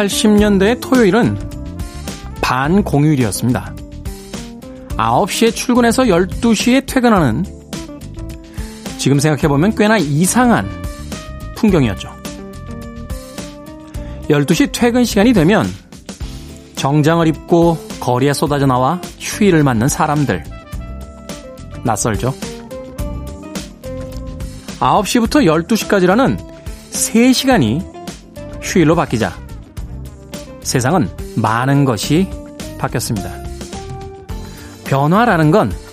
80년대 토요일은 반공휴일이었습니다. 9시에 출근해서 12시에 퇴근하는 지금 생각해보면 꽤나 이상한 풍경이었죠. 12시 퇴근 시간이 되면 정장을 입고 거리에 쏟아져 나와 휴일을 맞는 사람들. 낯설죠? 9시부터 12시까지라는 3시간이 휴일로 바뀌자 세상은 많은 것이 바뀌었습니다. 변화라는 건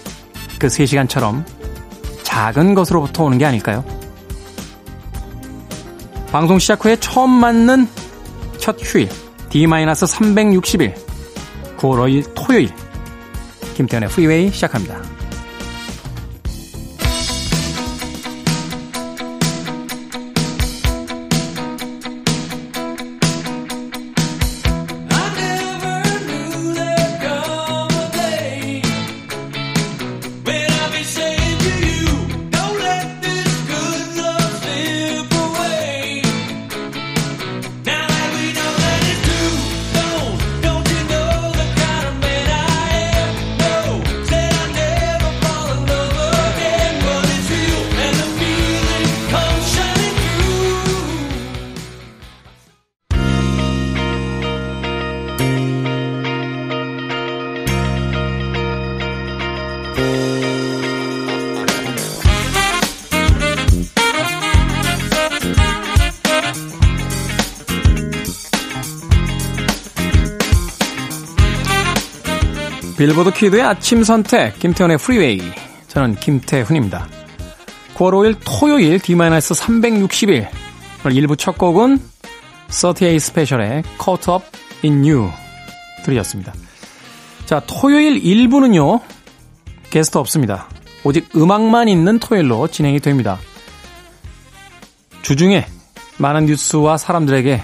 그 3시간처럼 작은 것으로부터 오는 게 아닐까요? 방송 시작 후에 처음 맞는 첫 휴일 D-360일 9월 5일 토요일 김태현의 프리웨이 시작합니다. 빌보드 kid의 아침 선택, 김태훈의 프리웨이. 저는 김태훈입니다. 9월 5일 토요일 D-360일. 오늘 1부 첫 곡은 38 Special의 Caught Up in You 들이었습니다. 자, 토요일 1부는요, 게스트 없습니다. 오직 음악만 있는 토요일로 진행이 됩니다. 주중에 많은 뉴스와 사람들에게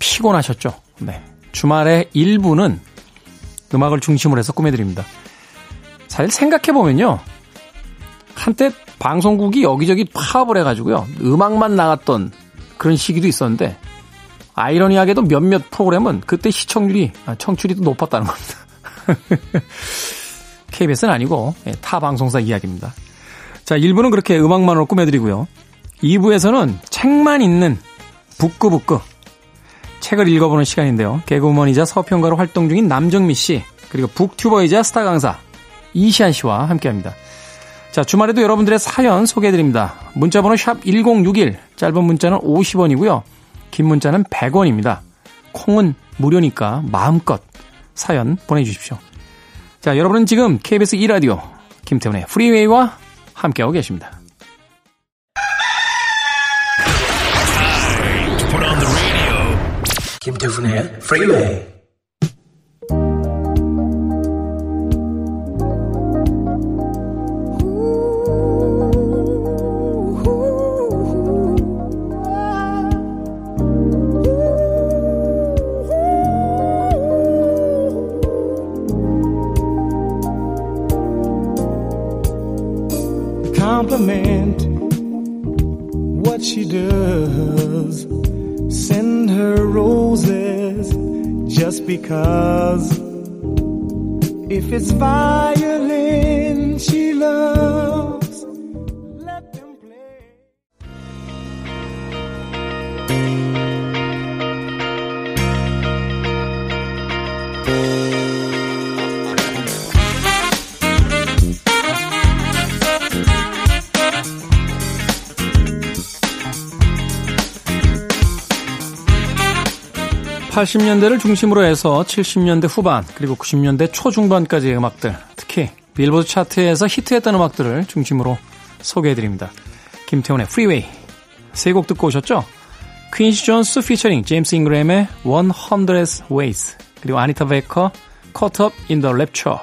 피곤하셨죠? 네. 주말에 1부는 음악을 중심으로 해서 꾸며드립니다. 사실 생각해보면요. 한때 방송국이 여기저기 파업을 해가지고요. 음악만 나갔던 그런 시기도 있었는데, 아이러니하게도 몇몇 프로그램은 그때 시청률이, 아, 청출이 더 높았다는 겁니다. KBS는 아니고, 예, 타 방송사 이야기입니다. 자, 1부는 그렇게 음악만으로 꾸며드리고요. 2부에서는 책만 있는 북끄북끄 책을 읽어보는 시간인데요. 개그우먼이자 서평가로 활동 중인 남정미 씨, 그리고 북튜버이자 스타 강사 이시안 씨와 함께합니다. 자, 주말에도 여러분들의 사연 소개해드립니다. 문자번호 샵 1061, 짧은 문자는 50원이고요. 긴 문자는 100원입니다. 콩은 무료니까 마음껏 사연 보내주십시오. 자, 여러분은 지금 KBS 2라디오 김태훈의 프리웨이와 함께하고 계십니다. 김태훈 just because. If it's violin she loves. 80년대를 중심으로 해서 70년대 후반 그리고 90년대 초중반까지의 음악들 특히 빌보드 차트에서 히트했던 음악들을 중심으로 소개해드립니다. 김태훈의 프리웨이 세 곡 듣고 오셨죠? 퀸시 존스 피처링 제임스 잉그램의 100 Ways 그리고 아니타 베이커 Caught Up in the Rapture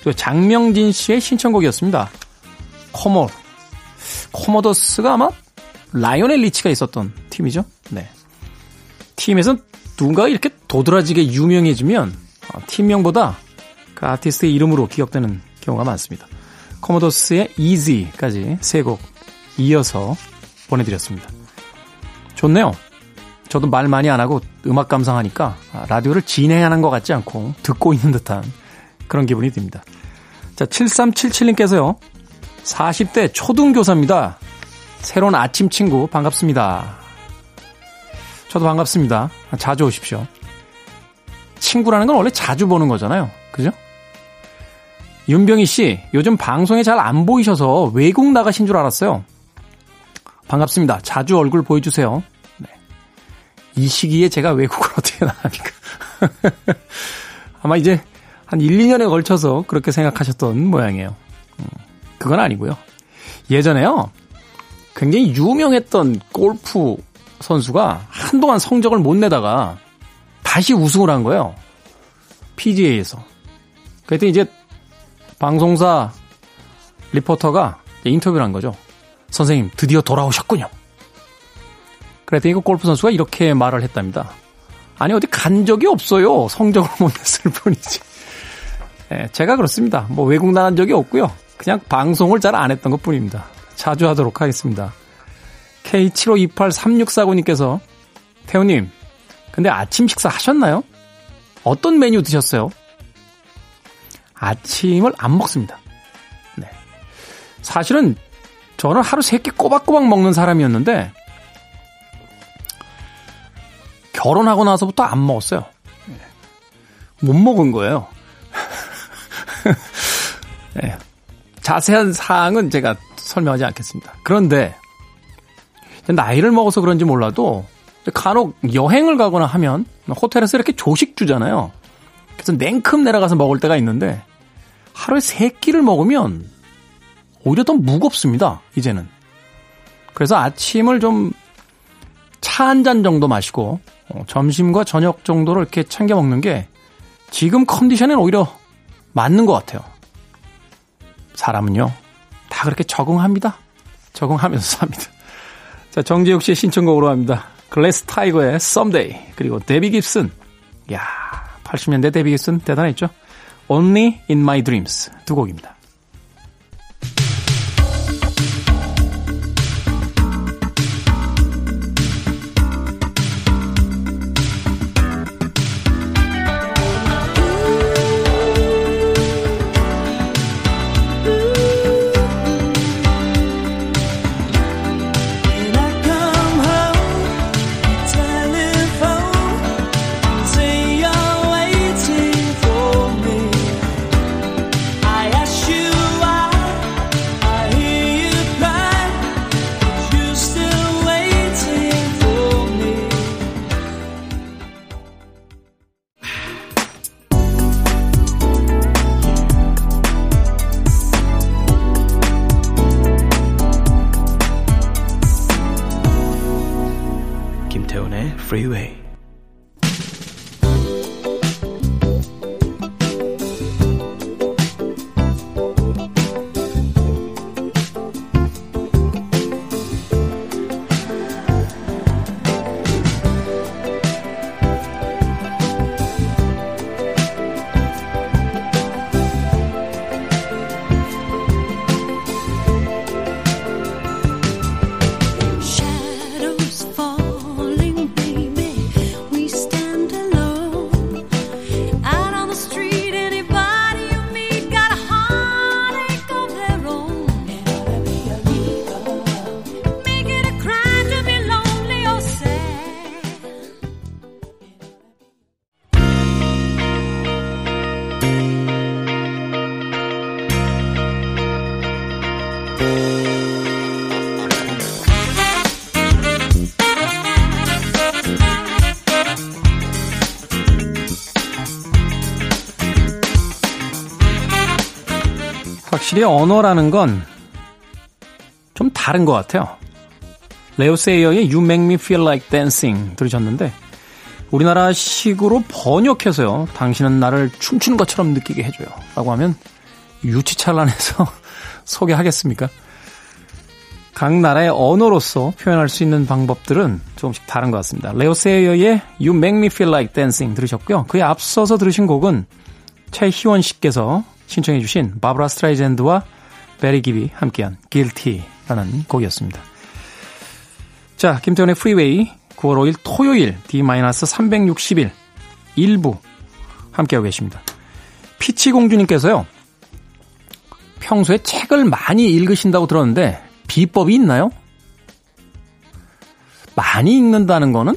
그리고 장명진 씨의 신청곡이었습니다. 코모 Commodores가 아마 라이오넬 리치가 있었던 팀이죠. 네. 팀에서는 누군가가 이렇게 도드라지게 유명해지면 어, 팀명보다 그 아티스트의 이름으로 기억되는 경우가 많습니다. 코모도스의 Easy까지 세 곡 이어서 보내드렸습니다. 좋네요. 저도 말 많이 안 하고 음악 감상하니까 라디오를 진행하는 것 같지 않고 듣고 있는 듯한 그런 기분이 듭니다. 자, 7377님께서요. 40대 초등교사입니다. 새로운 아침 친구 반갑습니다. 저도 반갑습니다. 자주 오십시오. 친구라는 건 원래 자주 보는 거잖아요. 그죠? 윤병희 씨, 요즘 방송에 잘 안 보이셔서 외국 나가신 줄 알았어요. 반갑습니다. 자주 얼굴 보여주세요. 네. 이 시기에 제가 외국을 어떻게 나갑니까? 아마 이제 한 1, 2년에 걸쳐서 그렇게 생각하셨던 모양이에요. 음, 그건 아니고요. 예전에요. 굉장히 유명했던 골프 선수가 한동안 성적을 못 내다가 다시 우승을 한 거예요. PGA에서. 그랬더니 이제 방송사 리포터가 인터뷰를 한 거죠. 선생님, 드디어 돌아오셨군요. 그랬더니 그 골프 선수가 이렇게 말을 했답니다. 아니, 어디 간 적이 없어요. 성적을 못 냈을 뿐이지. 네, 제가 그렇습니다. 뭐 외국 나간 적이 없고요. 그냥 방송을 잘 안 했던 것 뿐입니다. 자주 하도록 하겠습니다. K75283649님께서 태우님, 근데 아침 식사 하셨나요? 어떤 메뉴 드셨어요? 아침을 안 먹습니다. 네. 사실은 저는 하루 세 끼 꼬박꼬박 먹는 사람이었는데 결혼하고 나서부터 안 먹었어요. 네. 못 먹은 거예요. 네. 자세한 사항은 제가 설명하지 않겠습니다. 그런데 나이를 먹어서 그런지 몰라도 간혹 여행을 가거나 하면 호텔에서 이렇게 조식 주잖아요. 그래서 냉큼 내려가서 먹을 때가 있는데 하루에 세 끼를 먹으면 오히려 더 무겁습니다. 이제는. 그래서 아침을 좀 차 한 잔 정도 마시고 어, 점심과 저녁 정도를 이렇게 챙겨 먹는 게 지금 컨디션엔 오히려 맞는 것 같아요. 사람은요 다 그렇게 적응합니다. 적응하면서 삽니다. 자 정재욱 씨의 신청곡으로 합니다. 글래스 타이거의 Someday 그리고 데비 깁슨 야 80년대 데비 깁슨 대단했죠. Only in My Dreams 두 곡입니다. 확실히 언어라는 건 좀 다른 것 같아요. 레오 세이어의 You Make Me Feel Like Dancing 들으셨는데 우리나라 식으로 번역해서요. 당신은 나를 춤추는 것처럼 느끼게 해줘요. 라고 하면 유치찬란해서 소개하겠습니까? 각 나라의 언어로서 표현할 수 있는 방법들은 조금씩 다른 것 같습니다. 레오 세이어의 You Make Me Feel Like Dancing 들으셨고요. 그에 앞서서 들으신 곡은 최희원 씨께서 신청해 주신 바브라 스트라이젠드와 베리 기비 함께한 Guilty라는 곡이었습니다. 자, 김태훈의 프리웨이 9월 5일 토요일 D-360일 1부 함께하고 계십니다. 피치공주님께서요. 평소에 책을 많이 읽으신다고 들었는데 비법이 있나요? 많이 읽는다는 거는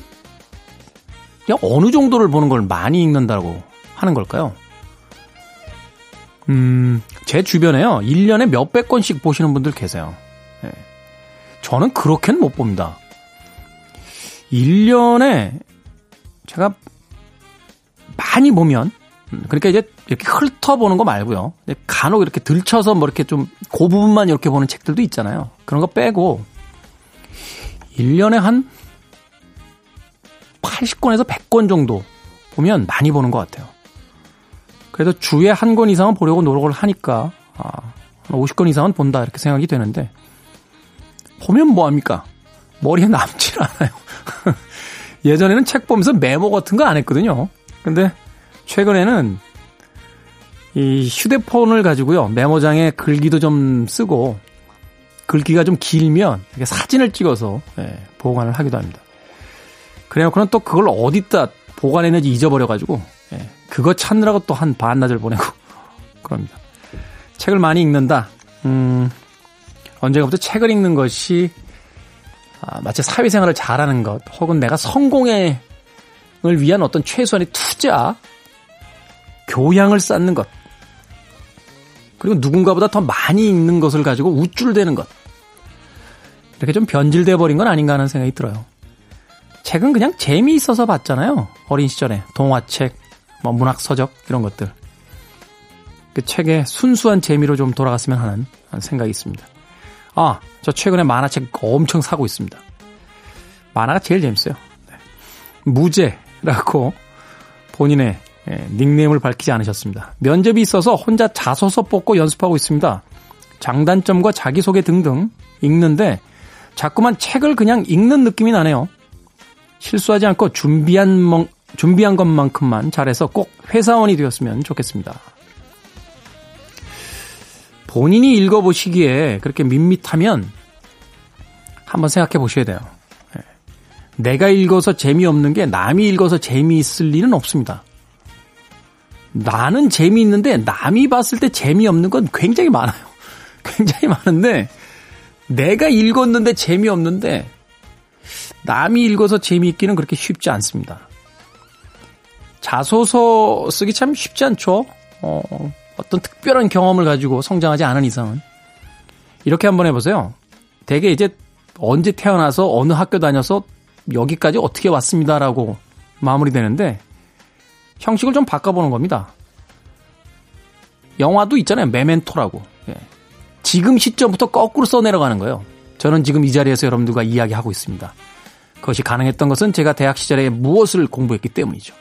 어느 정도를 보는 걸 많이 읽는다고 하는 걸까요? 음, 제 주변에요. 1년에 몇백 권씩 보시는 분들 계세요. 네. 저는 그렇게는 못 봅니다. 1년에 제가 많이 보면 음, 그러니까 이제 이렇게 훑어보는 거 말고요. 간혹 이렇게 들쳐서 뭐 이렇게 좀 그 부분만 이렇게 보는 책들도 있잖아요. 그런 거 빼고 1년에 한 80권에서 100권 정도 보면 많이 보는 것 같아요. 그래도 주에 한 권 이상은 보려고 노력을 하니까 아, 50권 이상은 본다 이렇게 생각이 되는데 보면 뭐합니까? 머리에 남질 않아요. 예전에는 책 보면서 메모 같은 거 안 했거든요. 근데 최근에는 이 휴대폰을 가지고요. 메모장에 글귀도 좀 쓰고 글귀가 좀 길면 사진을 찍어서 예, 보관을 하기도 합니다. 그래놓고는 또 그걸 어디다 보관했는지 잊어버려가지고 예, 그거 찾느라고 또 한 반나절 보내고 그럽니다. 책을 많이 읽는다. 음, 언젠가부터 책을 읽는 것이 아, 마치 사회생활을 잘하는 것 혹은 내가 성공을 위한 어떤 최소한의 투자 교양을 쌓는 것 그리고 누군가보다 더 많이 읽는 것을 가지고 우쭐대는 것 이렇게 좀 변질돼 버린 건 아닌가 하는 생각이 들어요. 책은 그냥 재미있어서 봤잖아요. 어린 시절에 동화책, 뭐 문학 서적 이런 것들. 그 책의 순수한 재미로 좀 돌아갔으면 하는 생각이 있습니다. 아, 저 최근에 만화책 엄청 사고 있습니다. 만화가 제일 재밌어요. 네. 무제라고 본인의 예, 닉네임을 밝히지 않으셨습니다. 면접이 있어서 혼자 자소서 뽑고 연습하고 있습니다. 장단점과 자기소개 등등 읽는데 자꾸만 책을 그냥 읽는 느낌이 나네요. 실수하지 않고 준비한, 준비한 것만큼만 잘해서 꼭 회사원이 되었으면 좋겠습니다. 본인이 읽어보시기에 그렇게 밋밋하면 한번 생각해 보셔야 돼요. 예. 내가 읽어서 재미없는 게 남이 읽어서 재미있을 리는 없습니다. 나는 재미있는데 남이 봤을 때 재미없는 건 굉장히 많아요. 굉장히 많은데 내가 읽었는데 재미없는데 남이 읽어서 재미있기는 그렇게 쉽지 않습니다. 자소서 쓰기 참 쉽지 않죠? 어, 어떤 특별한 경험을 가지고 성장하지 않은 이상은. 이렇게 한번 해보세요. 대개 이제 언제 태어나서 어느 학교 다녀서 여기까지 어떻게 왔습니다라고 마무리되는데 형식을 좀 바꿔보는 겁니다. 영화도 있잖아요. 메멘토라고. 예. 지금 시점부터 거꾸로 써내려가는 거예요. 저는 지금 이 자리에서 여러분들과 이야기하고 있습니다. 그것이 가능했던 것은 제가 대학 시절에 무엇을 공부했기 때문이죠.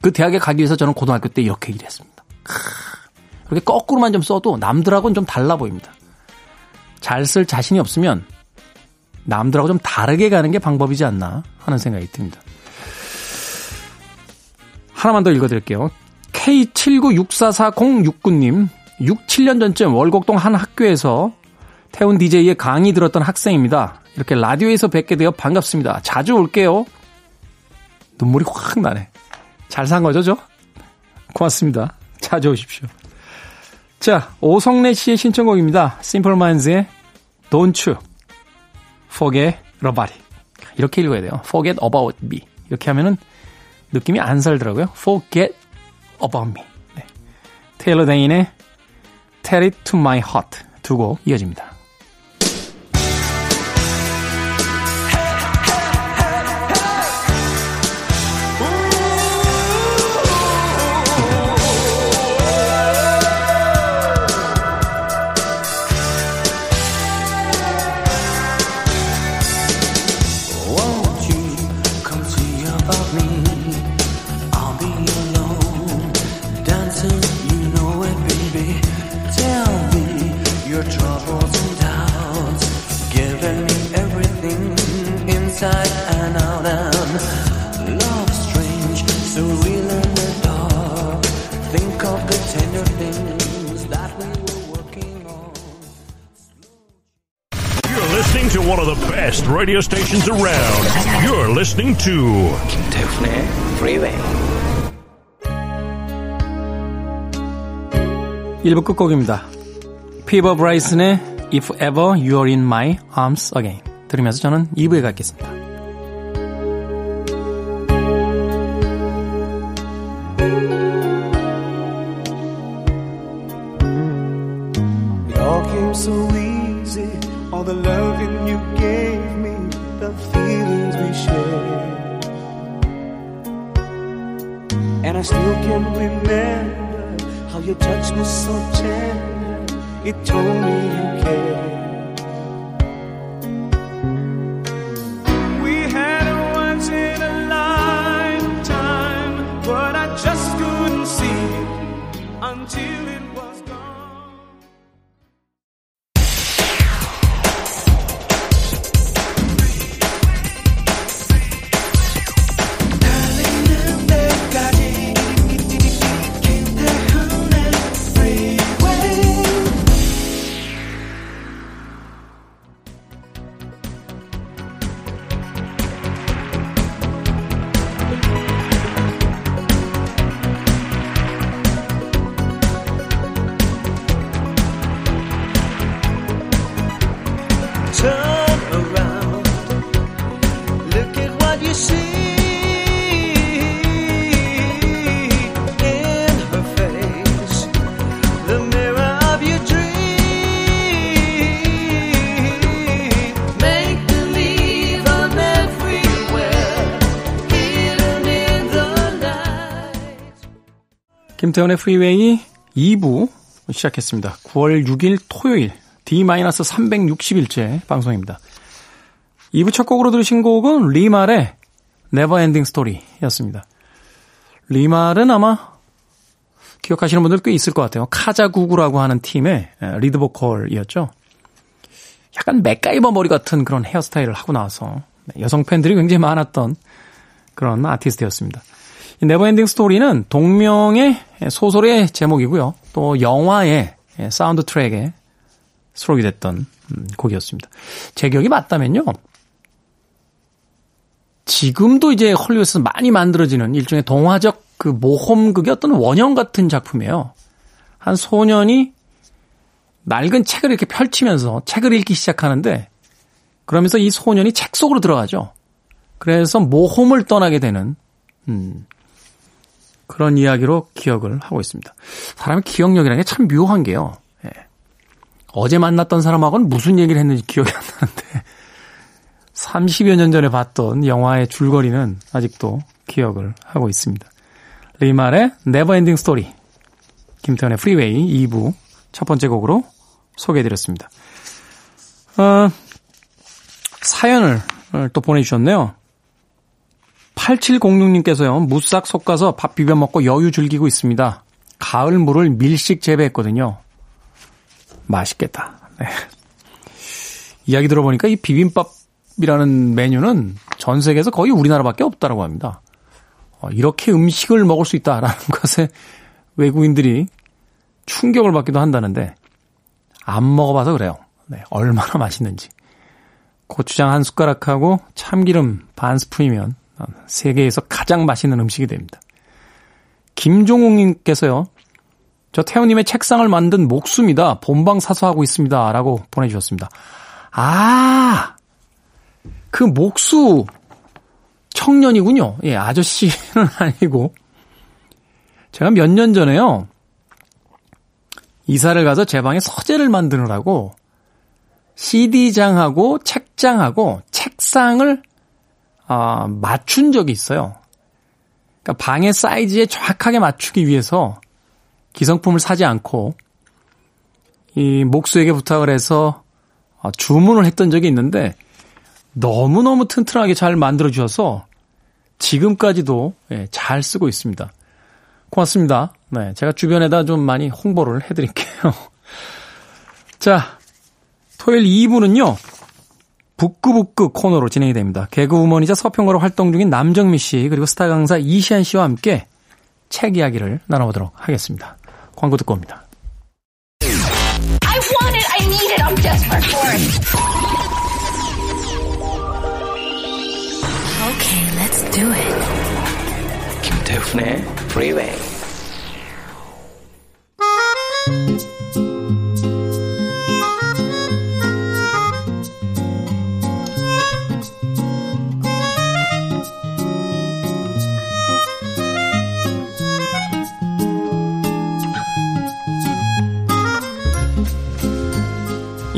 그 대학에 가기 위해서 저는 고등학교 때 이렇게 일했습니다. 그렇게 거꾸로만 좀 써도 남들하고는 좀 달라 보입니다. 잘 쓸 자신이 없으면 남들하고 좀 다르게 가는 게 방법이지 않나 하는 생각이 듭니다. 하나만 더 읽어드릴게요. K79644069님, 6, 7년 전쯤 월곡동 한 학교에서 태훈 DJ의 강의 들었던 학생입니다. 이렇게 라디오에서 뵙게 되어 반갑습니다. 자주 올게요. 눈물이 확 나네. 잘 산 거죠, 저? 고맙습니다. 자주 오십시오. 자, 오성래 씨의 신청곡입니다. Simple Minds의 Don't You Forget About It. 이렇게 읽어야 돼요. Forget About Me. 이렇게 하면은 느낌이 안 살더라고요. Forget About Me. 네. 테일러 데인의 Tell It To My Heart 두 곡 이어집니다. One of the best radio stations around. You're listening to 김태훈의 Freeway. 1부 끝곡입니다. 피버 브라이슨의 If Ever You're In My Arms Again 들으면서 저는 2부에 가겠습니다. 김태훈의 프리웨이 2부 시작했습니다. 9월 6일 토요일 D-360일째 방송입니다. 2부 첫 곡으로 들으신 곡은 리말의 Ending Story였습니다. 리말은 아마 기억하시는 분들 꽤 있을 것 같아요. Kajagoogoo라고 하는 팀의 리드 보컬이었죠. 약간 맥가이버 머리 같은 그런 헤어스타일을 하고 나와서 여성 팬들이 굉장히 많았던 그런 아티스트였습니다. 이 Neverending Story는 동명의 소설의 제목이고요. 또 영화의 사운드 트랙에 수록이 됐던 음, 곡이었습니다. 제 기억이 맞다면요. 지금도 이제 헐리우드에서 많이 만들어지는 일종의 동화적 그 모험극의 어떤 원형 같은 작품이에요. 한 소년이 낡은 책을 이렇게 펼치면서 책을 읽기 시작하는데 그러면서 이 소년이 책 속으로 들어가죠. 그래서 모험을 떠나게 되는 음, 그런 이야기로 기억을 하고 있습니다. 사람의 기억력이라는 게 참 묘한 게요. 예. 어제 만났던 사람하고는 무슨 얘기를 했는지 기억이 안 나는데 30여 년 전에 봤던 영화의 줄거리는 아직도 기억을 하고 있습니다. 리말의 Neverending Story 김태훈의 프리웨이 2부 첫 번째 곡으로 소개해드렸습니다. 어, 사연을 또 보내주셨네요. 8706님께서요, 무싹 솎아서 밥 비벼 먹고 여유 즐기고 있습니다. 가을 물을 밀식 재배했거든요. 맛있겠다. 네. 이야기 들어보니까 이 비빔밥이라는 메뉴는 전 세계에서 거의 우리나라밖에 없다라고 합니다. 어, 이렇게 음식을 먹을 수 있다라는 것에 외국인들이 충격을 받기도 한다는데 안 먹어봐서 그래요. 네, 얼마나 맛있는지. 고추장 한 숟가락하고 참기름 반 스푼이면 세계에서 가장 맛있는 음식이 됩니다. 김종욱님께서요. 저 태우님의 책상을 만든 목수입니다. 본방 사수하고 있습니다. 라고 보내주셨습니다. 아, 그 목수 청년이군요. 예, 아저씨는 아니고. 제가 몇 년 전에요. 이사를 가서 제 방에 서재를 만드느라고 CD장하고 책장하고 책상을 어, 맞춘 적이 있어요. 그러니까 방의 사이즈에 정확하게 맞추기 위해서 기성품을 사지 않고 이 목수에게 부탁을 해서 어, 주문을 했던 적이 있는데 너무너무 튼튼하게 잘 만들어 주셔서 지금까지도 예, 잘 쓰고 있습니다. 고맙습니다. 네, 제가 주변에다 좀 많이 홍보를 해드릴게요. 자, 토요일 2부는요. 북구북구 코너로 진행이 됩니다. 개그우먼이자 서평가로 활동 중인 남정미 씨 그리고 스타 강사 이시안 씨와 함께 책 이야기를 나눠보도록 하겠습니다. 광고 듣고 옵니다. Okay, 김태훈의 프리웨이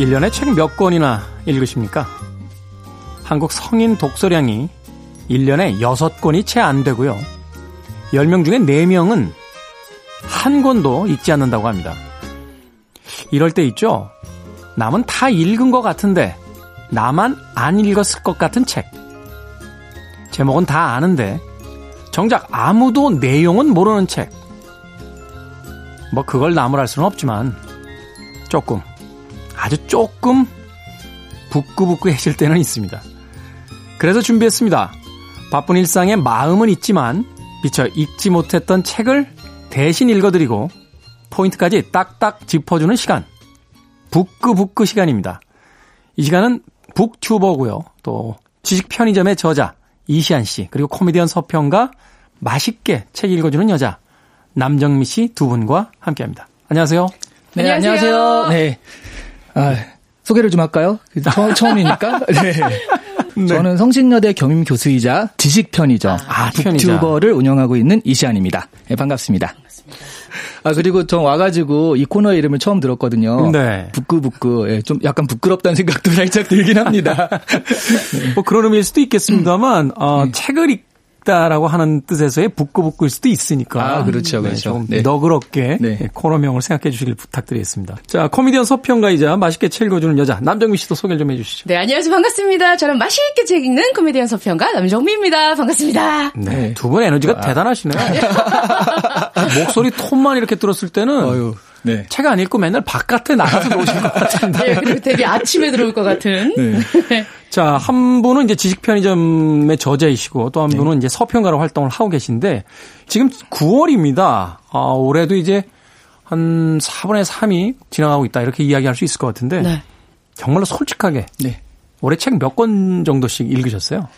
1년에 책 몇 권이나 읽으십니까? 한국 성인 독서량이 1년에 6권이 채 안 되고요. 10명 중에 4명은 한 권도 읽지 않는다고 합니다. 이럴 때 있죠? 남은 다 읽은 것 같은데 나만 안 읽었을 것 같은 책. 제목은 다 아는데 정작 아무도 내용은 모르는 책. 뭐 그걸 나무랄 수는 없지만 조금 아주 조금 부끄부끄해질 때는 있습니다. 그래서 준비했습니다. 바쁜 일상에 마음은 있지만 미처 읽지 못했던 책을 대신 읽어드리고 포인트까지 딱딱 짚어주는 시간. 부끄부끄 시간입니다. 이 시간은 북튜버고요. 또 지식 편의점의 저자 이시안 씨 그리고 코미디언 서평가 맛있게 책 읽어주는 여자 남정미 씨 두 분과 함께합니다. 안녕하세요. 네, 안녕하세요. 네. 아, 소개를 좀 할까요? 처음, 처음이니까. 네. 저는 성신여대 겸임 교수이자 지식 편의점 아, 편의점. 북튜버를 운영하고 있는 이시안입니다. 네, 반갑습니다. 아 그리고 저 와가지고 이 코너 이름을 처음 들었거든요. 네. 부끄부끄 예, 좀 약간 부끄럽다는 생각도 살짝 들긴 합니다. 뭐 그런 의미일 수도 있겠습니다만 어, 네. 책을 읽 다라고 하는 뜻에서의 부끄부끄일 수도 있으니까 아, 그렇죠, 그렇죠. 조금 네. 너그럽게 네. 예, 코너명을 생각해 주시길 부탁드리겠습니다. 자 코미디언 서평가이자 맛있게 책 읽어주는 여자 남정미 씨도 소개를 좀 해주시죠. 네, 안녕하세요. 반갑습니다. 저는 맛있게 책 읽는 코미디언 서평가 남정미입니다. 반갑습니다. 네, 네. 두분 에너지가 대단하시네요. 목소리 톤만 이렇게 들었을 때는 어유, 네. 책 안 읽고 맨날 바깥에 나가서 노실 것 같은데. 네, 그리고 되게 아침에 들어올 것 같은. 네. 자, 한 분은 이제 지식 편의점의 저자이시고 또한 네. 분은 이제 서평가로 활동을 하고 계신데 지금 9월입니다. 아, 올해도 이제 한 4분의 3이 지나가고 있다. 이렇게 이야기할 수 있을 것 같은데 네. 정말로 솔직하게 네. 올해 책 몇 권 정도씩 읽으셨어요?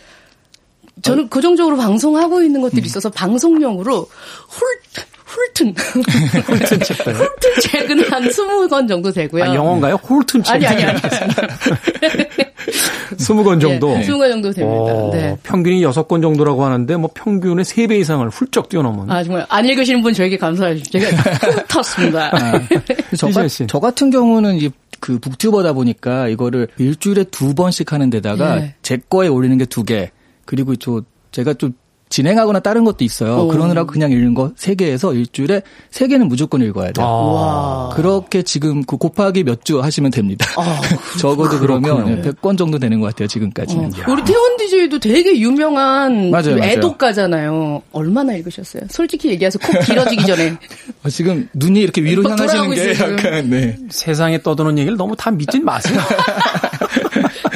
저는 고정적으로 방송하고 있는 것들이 있어서 방송용으로 훌, 훌튼. 훌튼 책들. 훌튼 책은 한 20권 정도 되고요. 아, 영어인가요? 홀튼 책. 아니, 아니, 아니. 20권 정도. 예, 20권 정도 됩니다. 어, 네. 평균이 6권 정도라고 하는데 뭐 평균의 3배 이상을 훌쩍 뛰어넘은. 아, 정말 안 읽으시는 분 저에게 감사하십시오. 제가 훑었습니다. 저, 씨. 저 같은 경우는 이그 북튜버다 보니까 이거를 일주일에 두 번씩 하는 데다가 네. 제 거에 올리는 게 두 개. 그리고 저 제가 좀 진행하거나 다른 것도 있어요. 오. 그러느라고 그냥 읽는 거 세 개에서 일주일에 세 개는 무조건 읽어야 돼요. 아. 그렇게 지금 그 곱하기 몇 주 하시면 됩니다. 적어도 그러면 100권 정도 되는 것 같아요, 지금까지는. 우리 태원 DJ도 되게 유명한 맞아요, 그 맞아요. 애독가잖아요. 얼마나 읽으셨어요? 솔직히 얘기해서 콕 길어지기 전에. 어, 지금 눈이 이렇게 위로 막 향하시는 게 있어요. 약간, 네. 세상에 떠도는 얘기를 너무 다 믿진 마세요.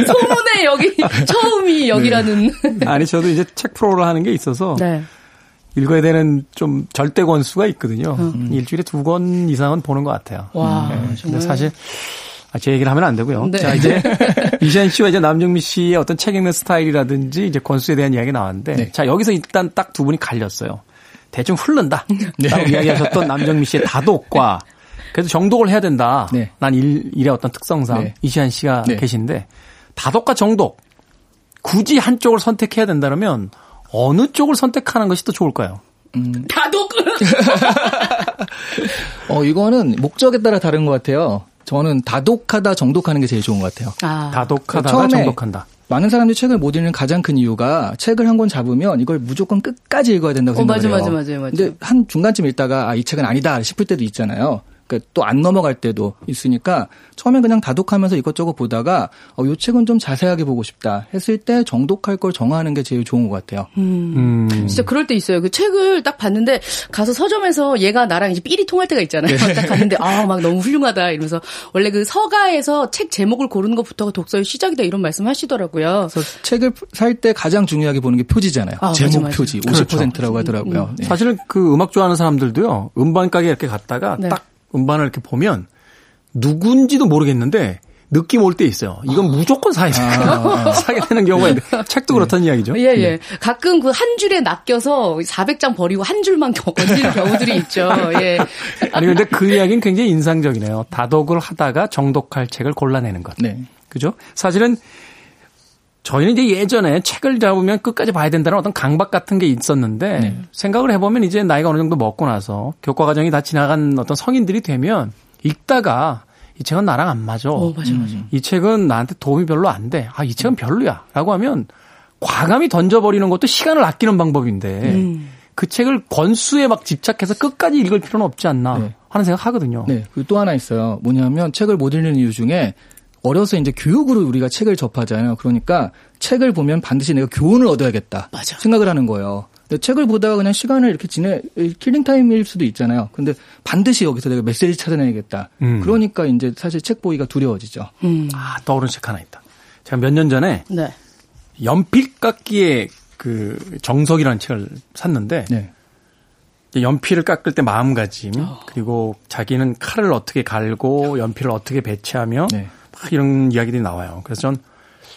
소문에 여기 처음 이 여기라는. 아니 저도 이제 책 프로를 하는 게 있어서 네. 읽어야 되는 좀 절대 권수가 있거든요. 일주일에 두 권 이상은 보는 것 같아요. 와, 네. 근데 정말. 사실 아, 제 얘기를 하면 안 되고요. 네. 자 이제 이시안 씨와 이제 남정미 씨의 어떤 책 읽는 스타일이라든지 이제 권수에 대한 이야기 나왔는데 네. 자 여기서 일단 딱 두 분이 갈렸어요. 대충 흐른다. 라고 이야기하셨던 남정미 씨의 다독과 그래도 정독을 해야 된다. 네. 난 일, 일의 어떤 특성상 네. 이시안 씨가 네. 계신데 다독과 정독 굳이 한쪽을 선택해야 된다면 어느 쪽을 선택하는 것이 더 좋을까요? 다독! 어, 이거는 목적에 따라 다른 것 같아요. 저는 다독하다, 정독하는 게 제일 좋은 것 같아요. 아. 다독하다가 처음에 정독한다. 많은 사람들이 책을 못 읽는 가장 큰 이유가 책을 한 권 잡으면 이걸 무조건 끝까지 읽어야 된다고 어, 생각을 맞아, 해요. 맞아, 맞아요, 맞아요. 근데 한 중간쯤 읽다가 아, 이 책은 아니다 싶을 때도 있잖아요. 그러니까 또 안 넘어갈 때도 있으니까 처음에 그냥 다독하면서 이것저것 보다가 어, 이 책은 좀 자세하게 보고 싶다 했을 때 정독할 걸 정하는 게 제일 좋은 것 같아요. 음. 진짜 그럴 때 있어요. 그 책을 딱 봤는데 가서 서점에서 얘가 나랑 이제 삘이 통할 때가 있잖아요. 네. 딱 갔는데 아 막 너무 훌륭하다 이러면서 원래 그 서가에서 책 제목을 고르는 것부터가 독서의 시작이다 이런 말씀 하시더라고요. 그래서 책을 살 때 가장 중요하게 보는 게 표지잖아요. 아, 제목 맞아, 맞아. 표지 그렇죠. 50%라고 하더라고요. 네. 사실 그 음악 좋아하는 사람들도요. 음반 가게 이렇게 갔다가 네. 딱 음반을 이렇게 보면 누군지도 모르겠는데 느낌 올 때 있어요. 이건 무조건 사야 돼. 사게 되는 경우가 있는데 책도 그렇다는 이야기죠. 예, 예. 가끔 그 한 줄에 낚여서 400장 버리고 한 줄만 겨- 건지는 경우들이 있죠. 예. 아니 근데 그 이야기는 굉장히 인상적이네요. 다독을 하다가 정독할 책을 골라내는 것. 네. 그죠? 사실은 저희는 이제 예전에 책을 잡으면 끝까지 봐야 된다는 어떤 강박 같은 게 있었는데 네. 생각을 해보면 이제 나이가 어느 정도 먹고 나서 교과 과정이 다 지나간 어떤 성인들이 되면 읽다가 이 책은 나랑 안 맞아. 어, 맞아, 맞아. 이 책은 나한테 도움이 별로 안 돼. 아, 이 책은 별로야. 라고 하면 과감히 던져버리는 것도 시간을 아끼는 방법인데 그 책을 권수에 막 집착해서 끝까지 읽을 필요는 없지 않나 네. 하는 생각 하거든요. 네. 그리고 또 하나 있어요. 뭐냐면 책을 못 읽는 이유 중에 어려서 이제 교육으로 우리가 책을 접하잖아요. 그러니까 책을 보면 반드시 내가 교훈을 얻어야겠다. 맞아. 생각을 하는 거예요. 근데 책을 보다가 그냥 시간을 이렇게 지내 killing time일 수도 있잖아요. 근데 반드시 여기서 내가 메시지 찾아내야겠다. 음. 그러니까 이제 사실 책 보기가 두려워지죠. 음. 아, 떠오르는 책 하나 있다. 제가 몇 년 전에 네. 연필 깎기의 그 정석이라는 책을 샀는데 네. 연필을 깎을 때 마음가짐 그리고 자기는 칼을 어떻게 갈고 연필을 어떻게 배치하며 네. 막 이런 이야기들이 나와요. 그래서 전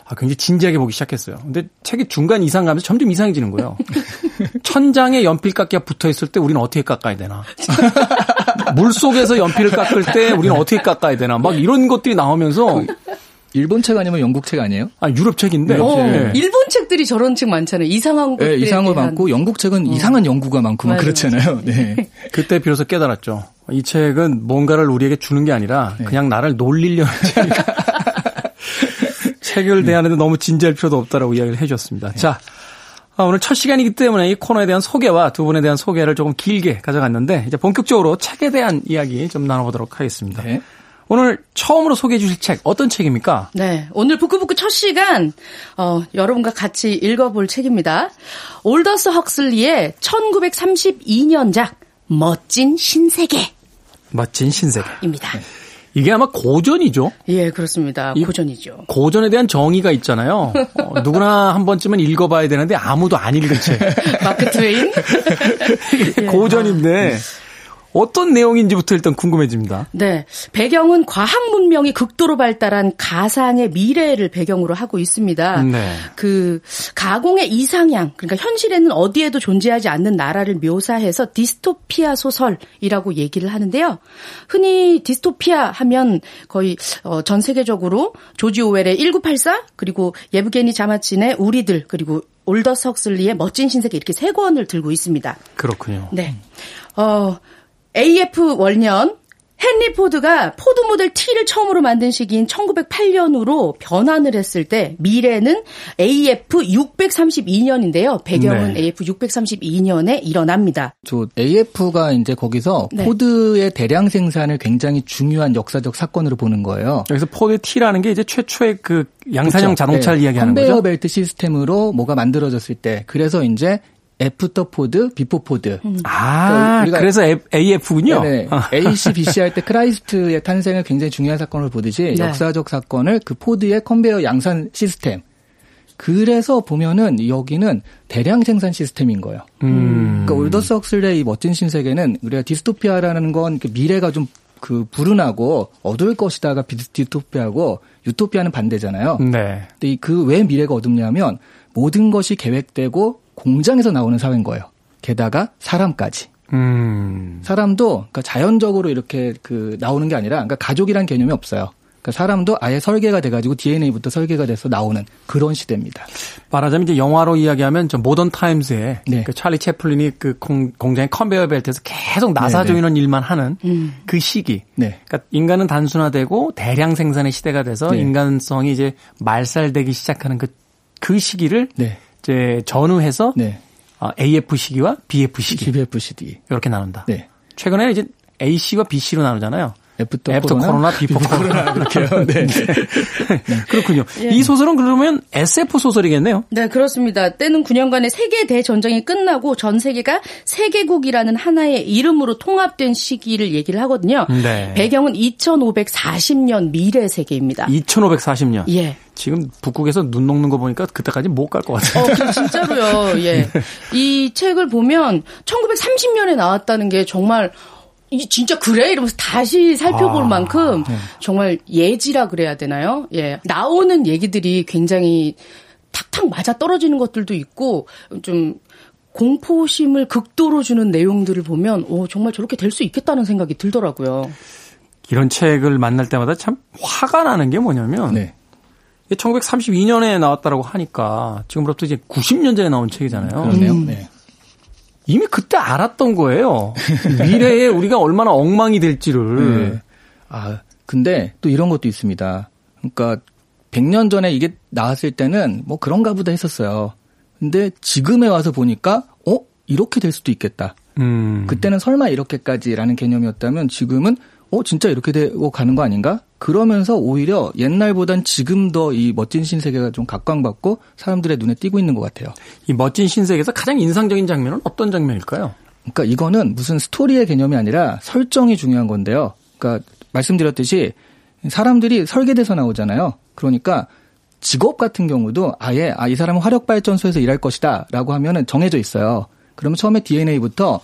아, 굉장히 진지하게 보기 시작했어요. 근데 책이 중간 이상 가면서 점점 이상해지는 거예요. 천장에 연필 깎기가 붙어 있을 때 우리는 어떻게 깎아야 되나? 물 속에서 연필을 깎을 때 우리는 어떻게 깎아야 되나? 막 이런 것들이 나오면서 일본 책 아니면 영국 책 아니에요? 아, 유럽 책인데 유럽 책. 어, 네. 일본 책들이 저런 책 많잖아요. 이상한 것들. 네, 이상한 거 많고 영국 책은 이상한 연구가 많고 막 맞아, 그렇잖아요. 네. 그때 비로소 깨달았죠. 이 책은 뭔가를 우리에게 주는 게 아니라 그냥 나를 놀리려는 책이니까. 책을 대하는데 너무 진지할 필요도 없다라고 이야기를 해주셨습니다. 자, 아, 오늘 첫 시간이기 때문에 이 코너에 대한 소개와 두 분에 대한 소개를 조금 길게 가져갔는데 이제 본격적으로 책에 대한 이야기 좀 나눠보도록 하겠습니다. 네. 오늘 처음으로 소개해 주실 책 어떤 책입니까? 네. 오늘 부크부크 첫 시간, 어, 여러분과 같이 읽어볼 책입니다. 올더스 헉슬리의 1932년작, 멋진 신세계입니다. 멋진 신세계. 이게 아마 고전이죠. 예, 그렇습니다. 이- 고전이죠. 고전에 대한 정의가 있잖아요. 어, 누구나 한 번쯤은 읽어봐야 되는데 아무도 안 읽은 책. 마크 트웨인? 예. 고전인데 어떤 내용인지부터 일단 궁금해집니다. 네. 배경은 과학 문명이 극도로 발달한 가상의 미래를 배경으로 하고 있습니다. 네. 그 가공의 이상향, 그러니까 현실에는 어디에도 존재하지 않는 나라를 묘사해서 디스토피아 소설이라고 얘기를 하는데요. 흔히 디스토피아 하면 거의 어, 전 세계적으로 조지 오웰의 1984 그리고 예브게니 자마친의 우리들 그리고 올더스 헉슬리의 멋진 신세계 이렇게 세 권을 들고 있습니다. 그렇군요. 네. 어, AF 원년 헨리 포드가 포드 모델 T를 처음으로 만든 시기인 1908년으로 변환을 했을 때 미래는 AF 632년인데요. 배경은 네. AF 632년에 일어납니다. 저 AF가 이제 거기서 네. 포드의 대량 생산을 굉장히 중요한 역사적 사건으로 보는 거예요. 여기서 포드 T라는 게 이제 최초의 그 양산형 그렇죠. 자동차를 네. 이야기하는 컨베이어 거죠. 벨트 시스템으로 뭐가 만들어졌을 때 그래서 이제 After Ford, Before Ford. 아, 우리가- 그래서 AF군요. 네, AC, BC 할 때 Christ의 탄생을 굉장히 중요한 사건을 보듯이 네. 역사적 사건을 그 포드의 컨베이어 양산 시스템. 그래서 보면은 여기는 대량 생산 시스템인 거예요. 음. 그러니까 올더스 헉슬리의 이 멋진 신세계는 우리가 디스토피아라는 건 그 미래가 좀 그 불운하고 어두울 것이다가 비- 디스토피아고 유토피아는 반대잖아요. 네. 근데 그 왜 미래가 어둡냐면 모든 것이 계획되고 공장에서 나오는 사회인 거예요. 게다가 사람까지. 음. 사람도 그러니까 자연적으로 이렇게 그 나오는 게 아니라 그러니까 가족이란 개념이 없어요. 그러니까 사람도 아예 설계가 돼가지고 DNA부터 설계가 돼서 나오는 그런 시대입니다. 말하자면 이제 영화로 이야기하면 저 모던 타임스에 네. 그 찰리 채플린이 그 공, 공장의 컨베이어 벨트에서 계속 나사 네, 네. 조이는 일만 하는 그 시기. 네. 그러니까 인간은 단순화되고 대량 생산의 시대가 돼서 네. 인간성이 이제 말살되기 시작하는 그, 그 시기를 네. 이제 전후해서 네. 어, AF 시기와 BF 시기 GBFCD. 이렇게 나눈다. 네. 최근에는 이제 AC와 BC로 나누잖아요. After, After 코로나, Before 코로나. 그렇게요. 네. 그렇군요. 이 소설은 그러면 SF 소설이겠네요. 네, 그렇습니다. 때는 9년간의 세계 대전쟁이 끝나고 전 세계가 세계국이라는 하나의 이름으로 통합된 시기를 얘기를 하거든요. 네. 배경은 2540년 미래 세계입니다. 2540년. 예. 지금 북극에서 눈 녹는 거 보니까 그때까지 못 갈 것 같아요. 어, 진짜로요. 예. 이 책을 보면 1930년에 나왔다는 게 정말 이 진짜 그래 이러면서 다시 살펴볼 아, 만큼 정말 예지라 그래야 되나요? 예. 나오는 얘기들이 굉장히 탁탁 맞아 떨어지는 것들도 있고 좀 공포심을 극도로 주는 내용들을 보면 오 정말 저렇게 될 수 있겠다는 생각이 들더라고요. 이런 책을 만날 때마다 참 화가 나는 게 뭐냐면 네. 이게 1932년에 나왔다라고 하니까 지금부터 이제 90년 전에 나온 책이잖아요. 그렇네요. 음. 네. 이미 그때 알았던 거예요. 미래에 우리가 얼마나 엉망이 될지를. 네. 아, 근데 또 이런 것도 있습니다. 그러니까 100년 전에 이게 나왔을 때는 뭐 그런가 보다 했었어요. 근데 지금에 와서 보니까 어? 이렇게 될 수도 있겠다. 음. 그때는 설마 이렇게까지라는 개념이었다면 지금은 어 진짜 이렇게 되고 가는 거 아닌가? 그러면서 오히려 옛날보단 지금 더 이 멋진 신세계가 좀 각광받고 사람들의 눈에 띄고 있는 것 같아요. 이 멋진 신세계에서 가장 인상적인 장면은 어떤 장면일까요? 그러니까 이거는 무슨 스토리의 개념이 아니라 설정이 중요한 건데요. 그러니까 말씀드렸듯이 사람들이 설계돼서 나오잖아요. 그러니까 직업 같은 경우도 아예 아 이 사람은 화력 발전소에서 일할 것이다라고 하면은 정해져 있어요. 그러면 처음에 DNA부터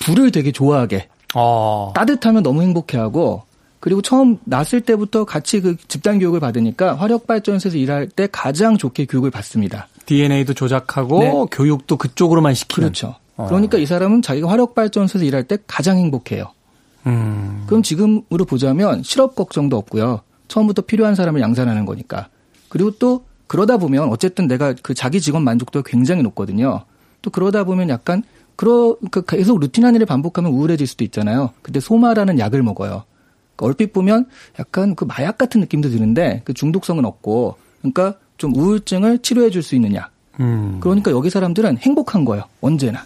불을 되게 좋아하게 어. 따뜻하면 너무 행복해하고 그리고 처음 났을 때부터 같이 그 집단 교육을 받으니까 화력 발전소에서 일할 때 가장 좋게 교육을 받습니다. DNA도 조작하고 네. 교육도 그쪽으로만 시키는. 그렇죠. 그러니까 이 사람은 자기가 화력 발전소에서 일할 때 가장 행복해요. 음. 그럼 지금으로 보자면 실업 걱정도 없고요. 처음부터 필요한 사람을 양산하는 거니까. 그리고 또 그러다 보면 어쨌든 내가 그 자기 직업 만족도가 굉장히 높거든요. 또 그러다 보면 약간 그러 그 계속 루틴한 일을 반복하면 우울해질 수도 있잖아요. 근데 소마라는 약을 먹어요. 얼핏 보면 약간 그 마약 같은 느낌도 드는데 그 중독성은 없고 그러니까 좀 우울증을 치료해 줄수 약. 음. 그러니까 여기 사람들은 행복한 거예요. 언제나.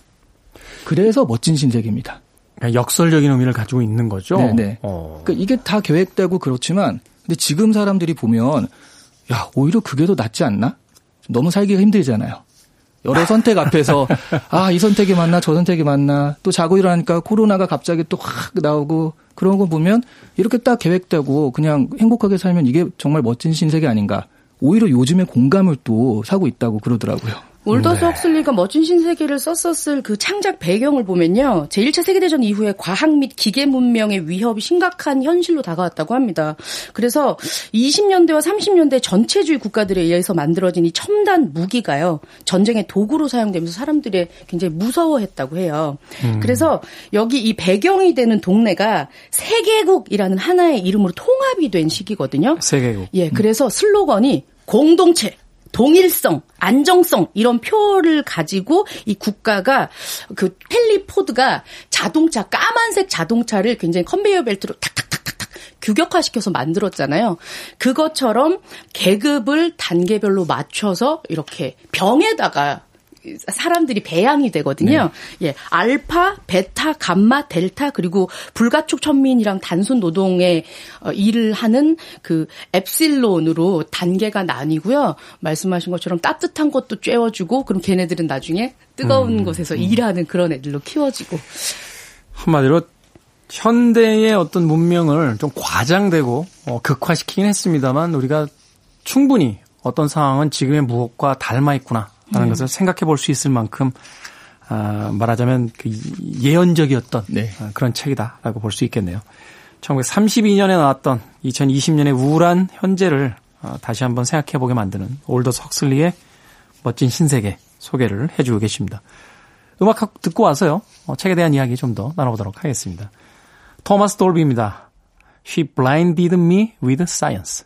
그래서 멋진 신세계입니다. 역설적인 의미를 가지고 있는 거죠. 네, 네. 어. 그러니까 이게 다 계획되고 그렇지만 근데 지금 사람들이 보면 야 오히려 그게 더 낫지 않나? 너무 살기가 힘들잖아요. 여러 선택 앞에서 아 이 선택이 맞나 저 선택이 맞나 또 자고 일어나니까 코로나가 갑자기 또 확 나오고 그런 거 보면 이렇게 딱 계획되고 그냥 행복하게 살면 이게 정말 멋진 신세계 아닌가. 오히려 요즘에 공감을 또 사고 있다고 그러더라고요. 올더스 헉슬리가 멋진 신세계를 썼었을 그 창작 배경을 보면요. 제1차 세계대전 이후에 과학 및 기계 문명의 위협이 심각한 현실로 다가왔다고 합니다. 그래서 20년대와 30년대 전체주의 국가들에 의해서 만들어진 이 첨단 무기가요. 전쟁의 도구로 사용되면서 사람들이 굉장히 무서워했다고 해요. 그래서 여기 이 배경이 되는 동네가 세계국이라는 하나의 이름으로 통합이 된 시기거든요. 세계국. 예, 그래서 슬로건이 공동체, 동일성, 안정성 이런 표를 가지고 이 국가가 그 헨리 포드가 자동차 까만색 자동차를 굉장히 컨베이어 벨트로 탁탁탁탁탁 규격화시켜서 만들었잖아요. 그것처럼 계급을 단계별로 맞춰서 이렇게 병에다가 사람들이 배양이 되거든요. 예, 알파, 베타, 감마, 델타 그리고 불가촉 천민이랑 단순 노동의 어, 일을 하는 그 엡실론으로 단계가 나뉘고요. 말씀하신 것처럼 따뜻한 것도 쬐어주고 그럼 걔네들은 나중에 뜨거운 곳에서 일하는 그런 애들로 키워지고. 한마디로 현대의 어떤 문명을 좀 과장되고 어, 극화시키긴 했습니다만 우리가 충분히 어떤 상황은 지금의 무엇과 닮아 있구나 하는 것을 생각해 볼 수 있을 만큼 아, 말하자면 그 예언적이었던 네. 아, 그런 책이다라고 볼 수 있겠네요. 1932년에 나왔던 2020년의 우울한 현재를 아, 다시 한번 생각해 보게 만드는 올더스 헉슬리의 멋진 신세계 소개를 해주고 계십니다. 음악 듣고 와서요. 어, 책에 대한 이야기 좀 더 나눠보도록 하겠습니다. 토마스 돌비입니다. She blinded me with science.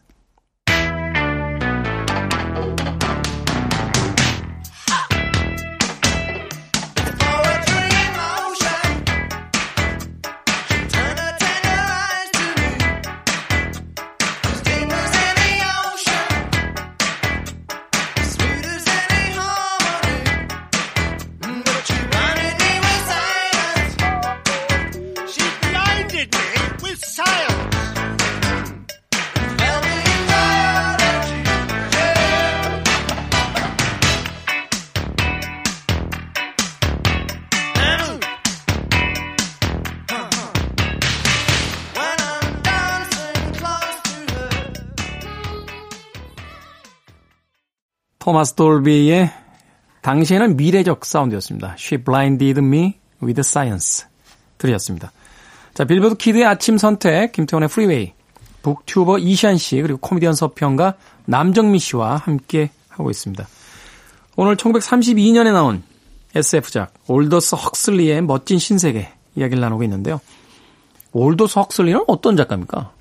토마스 돌비의 당시에는 미래적 사운드였습니다. She blinded me with science. 들으셨습니다. 자, 빌보드 키드의 아침 선택, 김태훈의 프리웨이, 북튜버 이시한 씨, 그리고 코미디언 서평가 남정미 씨와 함께 하고 있습니다. 오늘 1932년에 나온 SF작, 올더스 헉슬리의 멋진 신세계 이야기를 나누고 있는데요. 올더스 헉슬리는 어떤 작가입니까?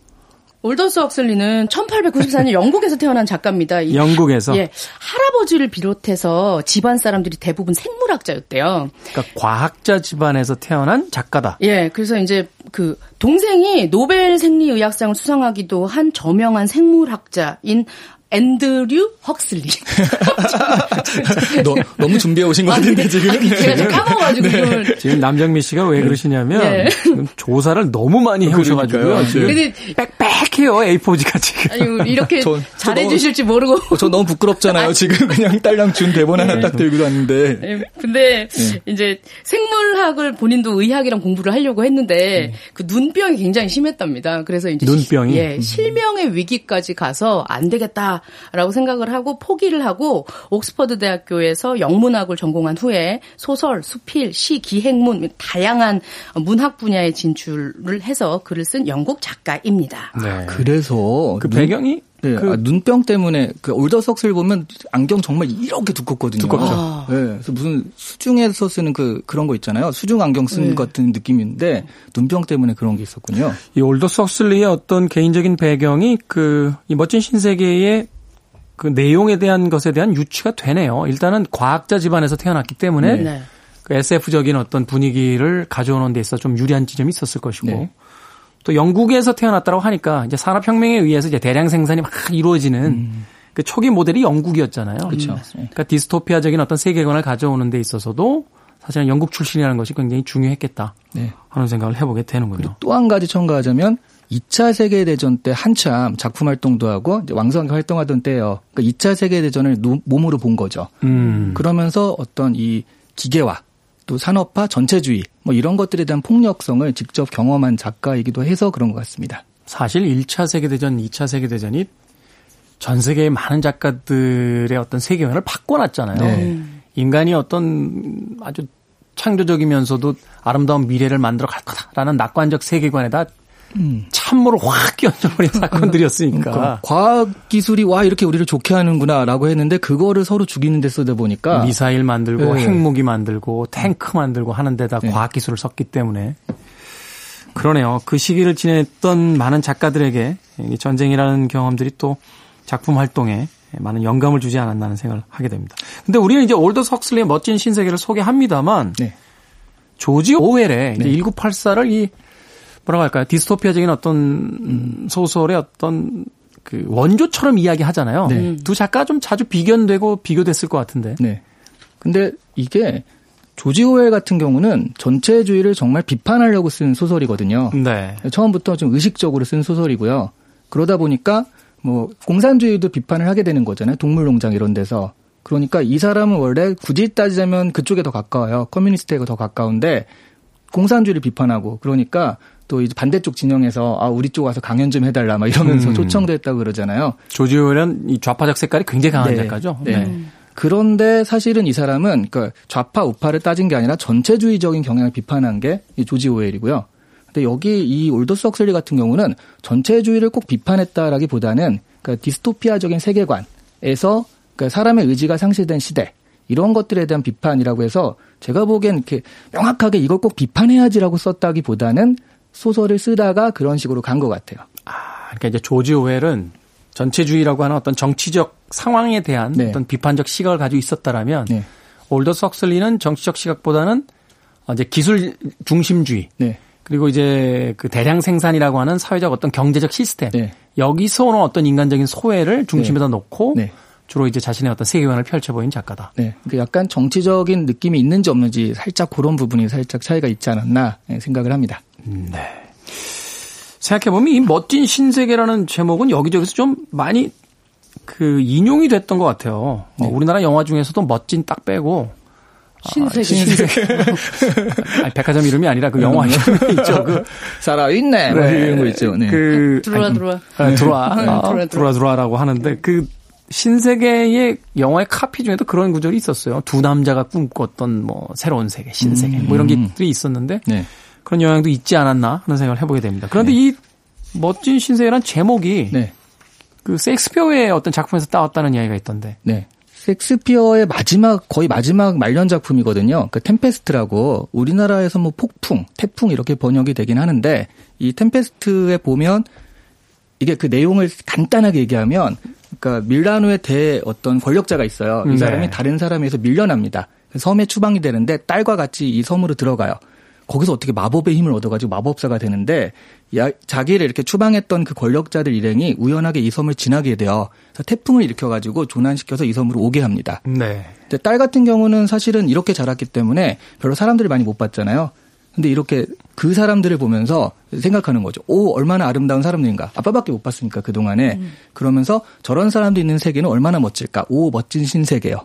올더스 헉슬리는 1894년 영국에서 태어난 작가입니다. 이 영국에서? 예, 할아버지를 비롯해서 집안 사람들이 대부분 생물학자였대요. 그러니까 과학자 집안에서 태어난 작가다. 예, 그래서 이제 그 동생이 노벨 생리의학상을 수상하기도 한 저명한 생물학자인 앤드류 헉슬리. 너, 너무 준비해 오신 것 같은데 지금. 제가 좀 까먹어가지고 이걸. 지금 남정미 씨가 왜 그러시냐면 예. 지금 조사를 너무 많이 해오셔가지고요. 지금 근데 빽빽해요 A4지가 지금. 아니 이렇게 저- 저 잘해주실지 모르고. 어, 저 너무 부끄럽잖아요. 지금 그냥 딸랑 준 대본 하나 딱 들고 왔는데. 예, 근데 이제 생물학을 본인도 의학이랑 공부를 하려고 했는데 그 눈병이 굉장히 심했답니다. 그래서 이제 눈병이? 시- 예, 실명의 위기까지 가서 안 되겠다라고 생각을 하고 포기를 하고 옥스퍼드 대학교에서 영문학을 전공한 후에 소설, 수필, 시, 기행문 다양한 문학 분야에 진출을 해서 글을 쓴 영국 작가입니다. 네. 그래서 그 눈- 배경이 네, 그 아, 눈병 때문에 그 올더석스를 보면 안경 정말 이렇게 두껍거든요. 두껍죠. 아. 네, 그래서 무슨 수중에서 쓰는 그 그런 거 있잖아요. 수중 안경 쓴 네. 것 같은 느낌인데 눈병 때문에 그런 게 있었군요. 이 올더스 헉슬리의 어떤 개인적인 배경이 그 이 멋진 신세계의 그 내용에 대한 것에 대한 유추가 되네요. 일단은 과학자 집안에서 태어났기 때문에 네. 그 SF적인 어떤 분위기를 가져오는 데 있어 좀 유리한 지점이 있었을 것이고 네. 또 영국에서 태어났다고 하니까 이제 산업혁명에 의해서 이제 대량 생산이 막 이루어지는 그 초기 모델이 영국이었잖아요. 음. 그렇죠. 그러니까 디스토피아적인 어떤 세계관을 가져오는 데 있어서도 사실은 영국 출신이라는 것이 굉장히 중요했겠다 네. 하는 생각을 해보게 되는군요. 또한 가지 첨가하자면 2차 세계대전 때 한참 작품 활동도 하고 왕성하게 활동하던 때예요. 그러니까 2차 세계대전을 노- 몸으로 본 거죠. 음. 그러면서 어떤 이 기계화 또 산업화 전체주의 뭐 이런 것들에 대한 폭력성을 직접 경험한 작가이기도 해서 그런 것 같습니다. 사실 1차 세계대전, 2차 세계대전이 전 세계의 많은 작가들의 어떤 세계관을 바꿔놨잖아요. 네. 인간이 어떤 아주 창조적이면서도 아름다운 미래를 만들어 갈 거다라는 낙관적 세계관에다 참모로 확 끼얹어버린 사건들이었으니까. 그러니까 과학 기술이 와 이렇게 우리를 좋게 하는구나라고 했는데 그거를 서로 죽이는 데 쓰다 보니까 미사일 만들고 네. 핵무기 만들고 탱크 만들고 하는 데다 네. 과학 기술을 썼기 때문에 그러네요. 그 시기를 지냈던 많은 작가들에게 이 전쟁이라는 경험들이 또 작품 활동에 많은 영감을 주지 않았나 하는 생각을 하게 됩니다. 근데 우리는 이제 올더스 헉슬리의 멋진 신세계를 소개합니다만 네. 조지 오웰의 이제 1984를 이 뭐라고 할까요? 디스토피아적인 어떤 음, 소설의 어떤 그 원조처럼 이야기하잖아요. 네. 두 작가 좀 자주 비견되고 비교됐을 것 같은데. 네. 근데 이게 조지 오웰 같은 경우는 전체주의를 정말 비판하려고 쓴 소설이거든요. 네. 처음부터 좀 의식적으로 쓴 소설이고요. 그러다 보니까 뭐 공산주의도 비판을 하게 되는 거잖아요. 동물농장 이런 데서. 그러니까 이 사람은 원래 굳이 따지자면 그쪽에 더 가까워요. communist에 더 가까운데 공산주의를 비판하고 그러니까 또 이제 반대쪽 진영에서 아 우리 쪽 와서 강연 좀 해달라 막 이러면서 음. 초청도 했다고 그러잖아요. 조지 오웰은 이 좌파적 색깔이 굉장히 강한 네. 작가죠. 네. 그런데 사실은 이 사람은 그 좌파 우파를 따진 게 아니라 전체주의적인 경향을 비판한 게 이 조지 오웰이고요. 근데 여기 이 올더스 헉슬리 같은 경우는 전체주의를 꼭 비판했다라기보다는 그 디스토피아적인 세계관에서 그 사람의 의지가 상실된 시대 이런 것들에 대한 비판이라고 해서 제가 보기엔 이렇게 명확하게 이걸 꼭 비판해야지라고 썼다기보다는 소설을 쓰다가 그런 식으로 간 것 같아요. 아, 그러니까 이제 조지 오웰은 전체주의라고 하는 어떤 정치적 상황에 대한 네. 어떤 비판적 시각을 가지고 있었다라면 네. 올더스 헉슬리는 정치적 시각보다는 어, 이제 기술 중심주의 네. 그리고 이제 그 대량 생산이라고 하는 사회적 어떤 경제적 시스템 네. 여기서 오는 어떤 인간적인 소외를 중심에다 놓고 네. 주로 이제 자신의 어떤 세계관을 펼쳐 보인 작가다. 네, 그 약간 정치적인 느낌이 있는지 없는지 살짝 그런 부분이 살짝 차이가 있지 않았나 예, 생각을 합니다. 생각해보면 이 멋진 신세계라는 제목은 여기저기서 좀 많이 그 인용이 됐던 것 같아요. 어, 우리나라 영화 중에서도 멋진 딱 빼고 신세계. 아니, 백화점 이름이 아니라 그 영화 이름이 있죠. 그, 살아있네, 뭐 이런 거 있죠. 네. 그 들어와 들어와. 아, 들어와 아, 들어와, 들어와. 들어와 들어와라고 하는데 그 신세계의 영화의 카피 중에도 그런 구절이 있었어요. 두 남자가 꿈꿨던 뭐 새로운 세계, 신세계 뭐 이런 것들이 있었는데 네. 그런 영향도 있지 않았나 하는 생각을 해보게 됩니다. 그런데 이 멋진 신세계란 제목이 네. 그 셰익스피어의 어떤 작품에서 따왔다는 이야기가 있던데. 네. 섹스피어의 마지막 거의 마지막 말년 작품이거든요. 그 템페스트라고 우리나라에서 뭐 폭풍, 태풍 이렇게 번역이 되긴 하는데 이 템페스트에 보면 이게 그 내용을 간단하게 얘기하면 그러니까 밀라노의 대 어떤 권력자가 있어요. 이 네. 사람이 다른 사람에서 밀려납니다. 섬에 추방이 되는데 딸과 같이 이 섬으로 들어가요. 거기서 어떻게 마법의 힘을 얻어가지고 마법사가 되는데 야- 자기를 이렇게 추방했던 그 권력자들 일행이 우연하게 이 섬을 지나게 돼요. 그래서 태풍을 일으켜가지고 조난시켜서 이 섬으로 오게 합니다. 네. 근데 딸 같은 경우는 사실은 이렇게 자랐기 때문에 별로 사람들이 많이 못 봤잖아요. 근데 이렇게 그 사람들을 보면서 생각하는 거죠. 오, 얼마나 아름다운 사람들인가. 아빠밖에 못 봤으니까 그동안에. 그러면서 저런 사람도 있는 세계는 얼마나 멋질까. 오, 멋진 신세계요.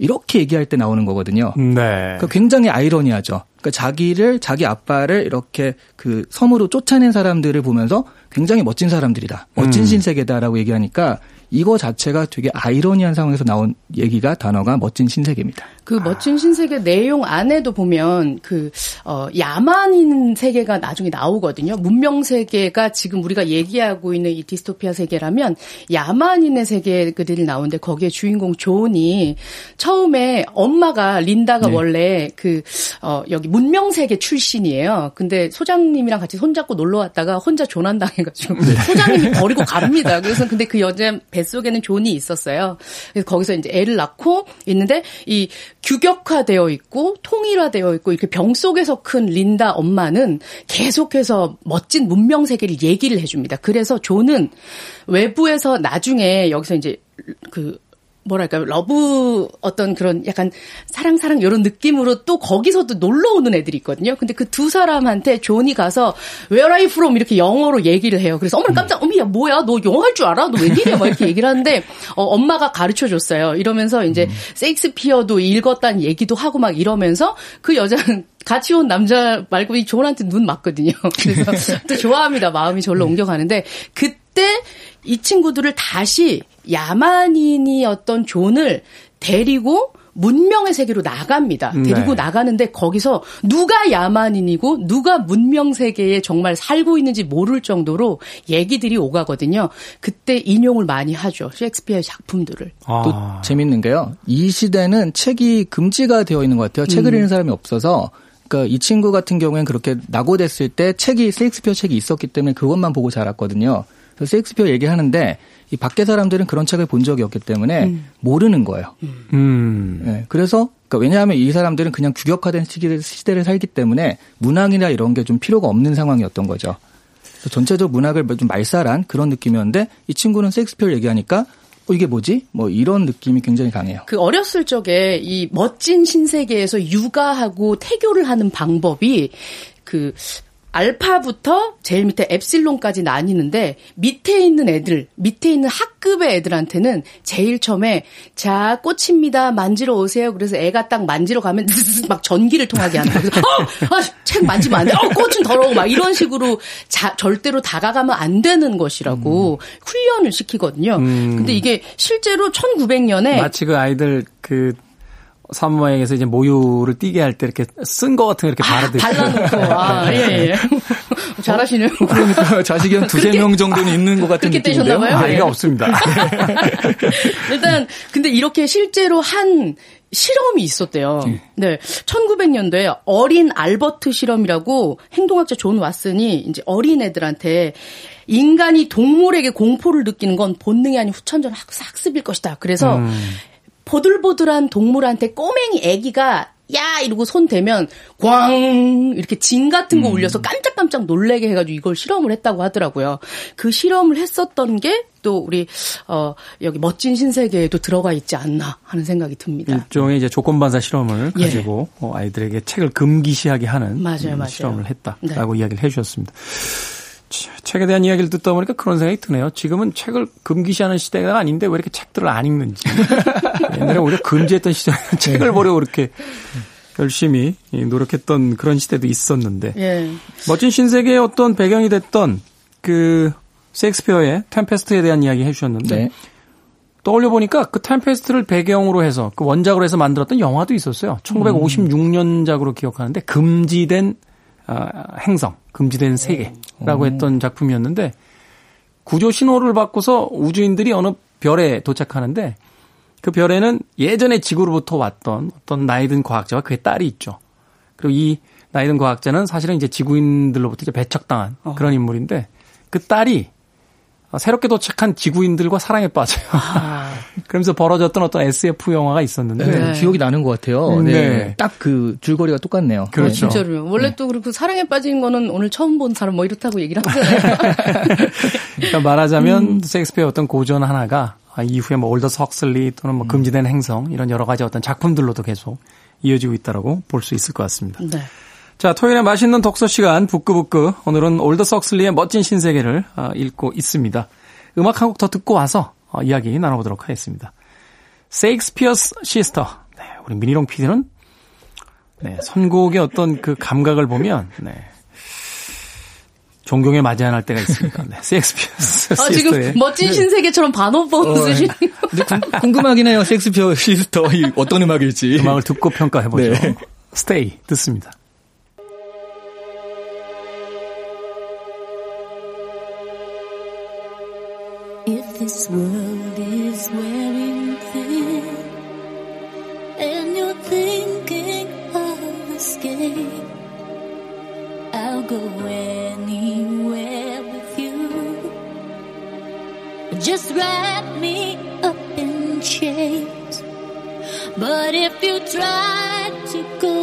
이렇게 얘기할 때 나오는 거거든요. 네. 그러니까 굉장히 아이러니하죠. 그러니까 자기를 자기 아빠를 이렇게 그 섬으로 쫓아낸 사람들을 보면서 굉장히 멋진 사람들이다. 멋진 음. 신세계다라고 얘기하니까 이거 자체가 되게 아이러니한 상황에서 나온 얘기가 단어가 멋진 신세계입니다. 그 멋진 신세계 내용 안에도 보면 그 어, 야만인 세계가 나중에 나오거든요. 문명 세계가 지금 우리가 얘기하고 있는 이 디스토피아 세계라면 야만인의 세계들이 나오는데 거기에 주인공 존이 처음에 엄마가 린다가 네. 원래 그 어, 여기 문명 세계 출신이에요. 근데 소장님이랑 같이 손잡고 놀러 왔다가 혼자 조난 당해가지고 소장님이 버리고 갑니다. 그래서 근데 그 여자 뱃속에는 존이 있었어요. 그래서 거기서 이제 애를 낳고 있는데 이 규격화되어 있고 통일화되어 있고 이렇게 병 속에서 큰 린다 엄마는 계속해서 멋진 문명 세계를 얘기를 해줍니다. 그래서 존은 외부에서 나중에 여기서 이제 그 뭐랄까 love 어떤 그런 약간 사랑 사랑 이런 느낌으로 또 거기서도 놀러 오는 애들이 있거든요. 근데 그 두 사람한테 존이 가서 Where are you from 이렇게 영어로 얘기를 해요. 그래서 어머니 깜짝 어머야 뭐야 너 영어 할 줄 알아? 너 웬일이야? 막 이렇게 얘기를 하는데 어, 엄마가 가르쳐 줬어요. 이러면서 이제 세익스피어도 읽었다는 얘기도 하고 막 이러면서 그 여자는 같이 온 남자 말고 이 존한테 눈 맞거든요. 그래서 또 좋아합니다. 마음이 절로 옮겨가는데 그때 이 친구들을 다시 야만인이었던 존을 데리고 문명의 세계로 나갑니다. 데리고 네. 나가는데 거기서 누가 야만인이고 누가 문명 세계에 정말 살고 있는지 모를 정도로 얘기들이 오가거든요. 그때 인용을 많이 하죠. 셰익스피어의 작품들을. 또 아. 재밌는 게요. 이 시대는 책이 금지가 되어 있는 것 같아요. 책을 읽는 사람이 없어서. 그러니까 이 친구 같은 경우에는 그렇게 낙오됐을 때 책이 셰익스피어 책이 있었기 때문에 그것만 보고 자랐거든요. 그래서 셰익스피어 얘기하는데 이 밖에 사람들은 그런 책을 본 적이 없기 때문에 모르는 거예요. 음. 예, 그래서 그러니까 왜냐하면 이 사람들은 그냥 규격화된 시기를, 시대를 살기 때문에 문학이나 이런 게 좀 필요가 없는 상황이었던 거죠. 그래서 전체적 문학을 좀 말살한 그런 느낌이었는데 이 친구는 셰익스피어를 얘기하니까 어, 이게 뭐지? 뭐 이런 느낌이 굉장히 강해요. 그 어렸을 적에 이 멋진 신세계에서 육아하고 태교를 하는 방법이 그 알파부터 제일 밑에 엡실론까지 나뉘는데 밑에 있는 애들, 밑에 있는 학급의 애들한테는 제일 처음에 자 꽃입니다 만지러 오세요. 그래서 애가 딱 만지러 가면 막 전기를 통하게 한다. 그래서 어, 아, 책 만지면 안 돼. 어, 꽃은 더러워. 막 이런 식으로 자, 절대로 다가가면 안 되는 것이라고 훈련을 시키거든요. 근데 이게 실제로 1900년에 마치 그 아이들 그 산모에게서 이제 모유를 떼게 할 때 이렇게 쓴 거 같은 거 이렇게 바르듯이. 발라놓고 아, 예, 예. 잘하시네요. 그러니까 자식이 한 두세 명 정도는 있는 것 같은 그렇게 느낌인데요. 떼셨나 봐요? 아이가 없습니다. 일단 근데 이렇게 실제로 한 실험이 있었대요. 네. 1900년도에 어린 알버트 실험이라고 행동학자 존 왓슨이 이제 어린 애들한테 인간이 동물에게 공포를 느끼는 건 본능이 아닌 후천적 학- 학습일 것이다. 그래서 보들보들한 동물한테 꼬맹이 애기가 야 이러고 손 대면 광 이렇게 진 같은 거 울려서 깜짝깜짝 놀래게 해가지고 이걸 실험을 했다고 하더라고요. 그 실험을 했었던 게 또 우리 어 여기 멋진 신세계에도 들어가 있지 않나 하는 생각이 듭니다. 일종의 이제 조건반사 실험을 예. 가지고 어, 아이들에게 책을 금기시하게 하는 맞아요, 음, 맞아요. 실험을 했다라고 네. 이야기를 해주셨습니다. 차, 책에 대한 이야기를 듣다 보니까 그런 생각이 드네요. 지금은 책을 금기시하는 시대가 아닌데 왜 이렇게 책들을 안 읽는지. 옛날에 오히려 금지했던 시절에 책을 보려고 그렇게 열심히 노력했던 그런 시대도 있었는데 예. 멋진 신세계의 어떤 배경이 됐던 그 셰익스피어의 템페스트에 대한 이야기 해주셨는데 네. 떠올려 보니까 그 템페스트를 배경으로 해서 그 원작으로 해서 만들었던 영화도 있었어요. 1956년작으로 기억하는데 금지된 아, 행성, 금지된 세계라고 했던 작품이었는데 구조 신호를 받고서 우주인들이 어느 별에 도착하는데 그 별에는 예전에 지구로부터 왔던 어떤 나이든 과학자와 그의 딸이 있죠. 그리고 이 나이든 과학자는 사실은 이제 지구인들로부터 이제 배척당한 그런 인물인데 그 딸이 새롭게 도착한 지구인들과 사랑에 빠져요. 그러면서 벌어졌던 어떤 SF 영화가 있었는데 네, 기억이 나는 것 같아요. 음, 네. 네. 딱 그 줄거리가 똑같네요. 그렇죠. 진짜로요. 원래 또 그렇고 사랑에 빠진 거는 오늘 처음 본 사람 뭐 이렇다고 얘기를 하잖아요. 그러니까 말하자면 셰익스피어 어떤 고전 하나가 아, 이후에 뭐 올더스 헉슬리 또는 뭐 금지된 행성 이런 여러 가지 어떤 작품들로도 계속 이어지고 있다라고 볼 수 있을 것 같습니다. 네. 자, 토요일에 맛있는 독서 시간 부끄부끄 오늘은 올더스 헉슬리의 멋진 신세계를 아, 읽고 있습니다. 음악 한 곡 더 듣고 와서 어, 이야기 나눠보도록 하겠습니다. 세익스피어스 시스터. 네, 우리 미니롱 PD는 네, 선곡의 어떤 그 감각을 보면 네. 존경해 마지않을 때가 있습니다. 네, 세익스피어스 아, 지금 멋진 신세계처럼 반어법 어, 쓰시는 거. 근데 궁, 궁금하긴 해요. 섹스피어 시스터 이 어떤 음악일지. 음악을 듣고 평가해보죠. 네. Stay 듣습니다. This world is wearing thin and you're thinking of escape, I'll go anywhere with you. Just wrap me up in chains. But if you try to go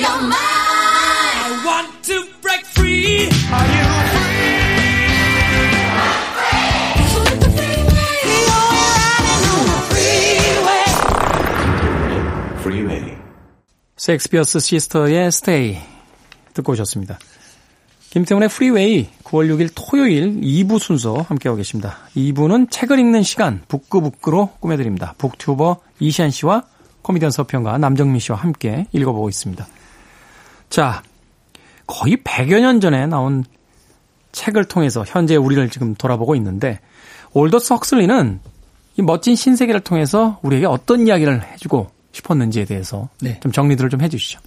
your mind. I want to break free. Are you Freeway. 섹스피어스 시스터의 스테이 듣고 오셨습니다. 김태훈의 프리웨이 9월 6일 토요일 2부 순서 함께하고 계십니다. 2부는 책을 읽는 시간 북끄북끄로 꾸며드립니다. 북튜버 이시안 씨와 코미디언 서평가 남정민 씨와 함께 읽어보고 있습니다. 자, 거의 100여 년 전에 나온 책을 통해서 현재 우리를 지금 돌아보고 있는데 올더스 헉슬리는 이 멋진 신세계를 통해서 우리에게 어떤 이야기를 해주고 싶었는지에 대해서 네. 좀 정리들을 좀 해주시죠.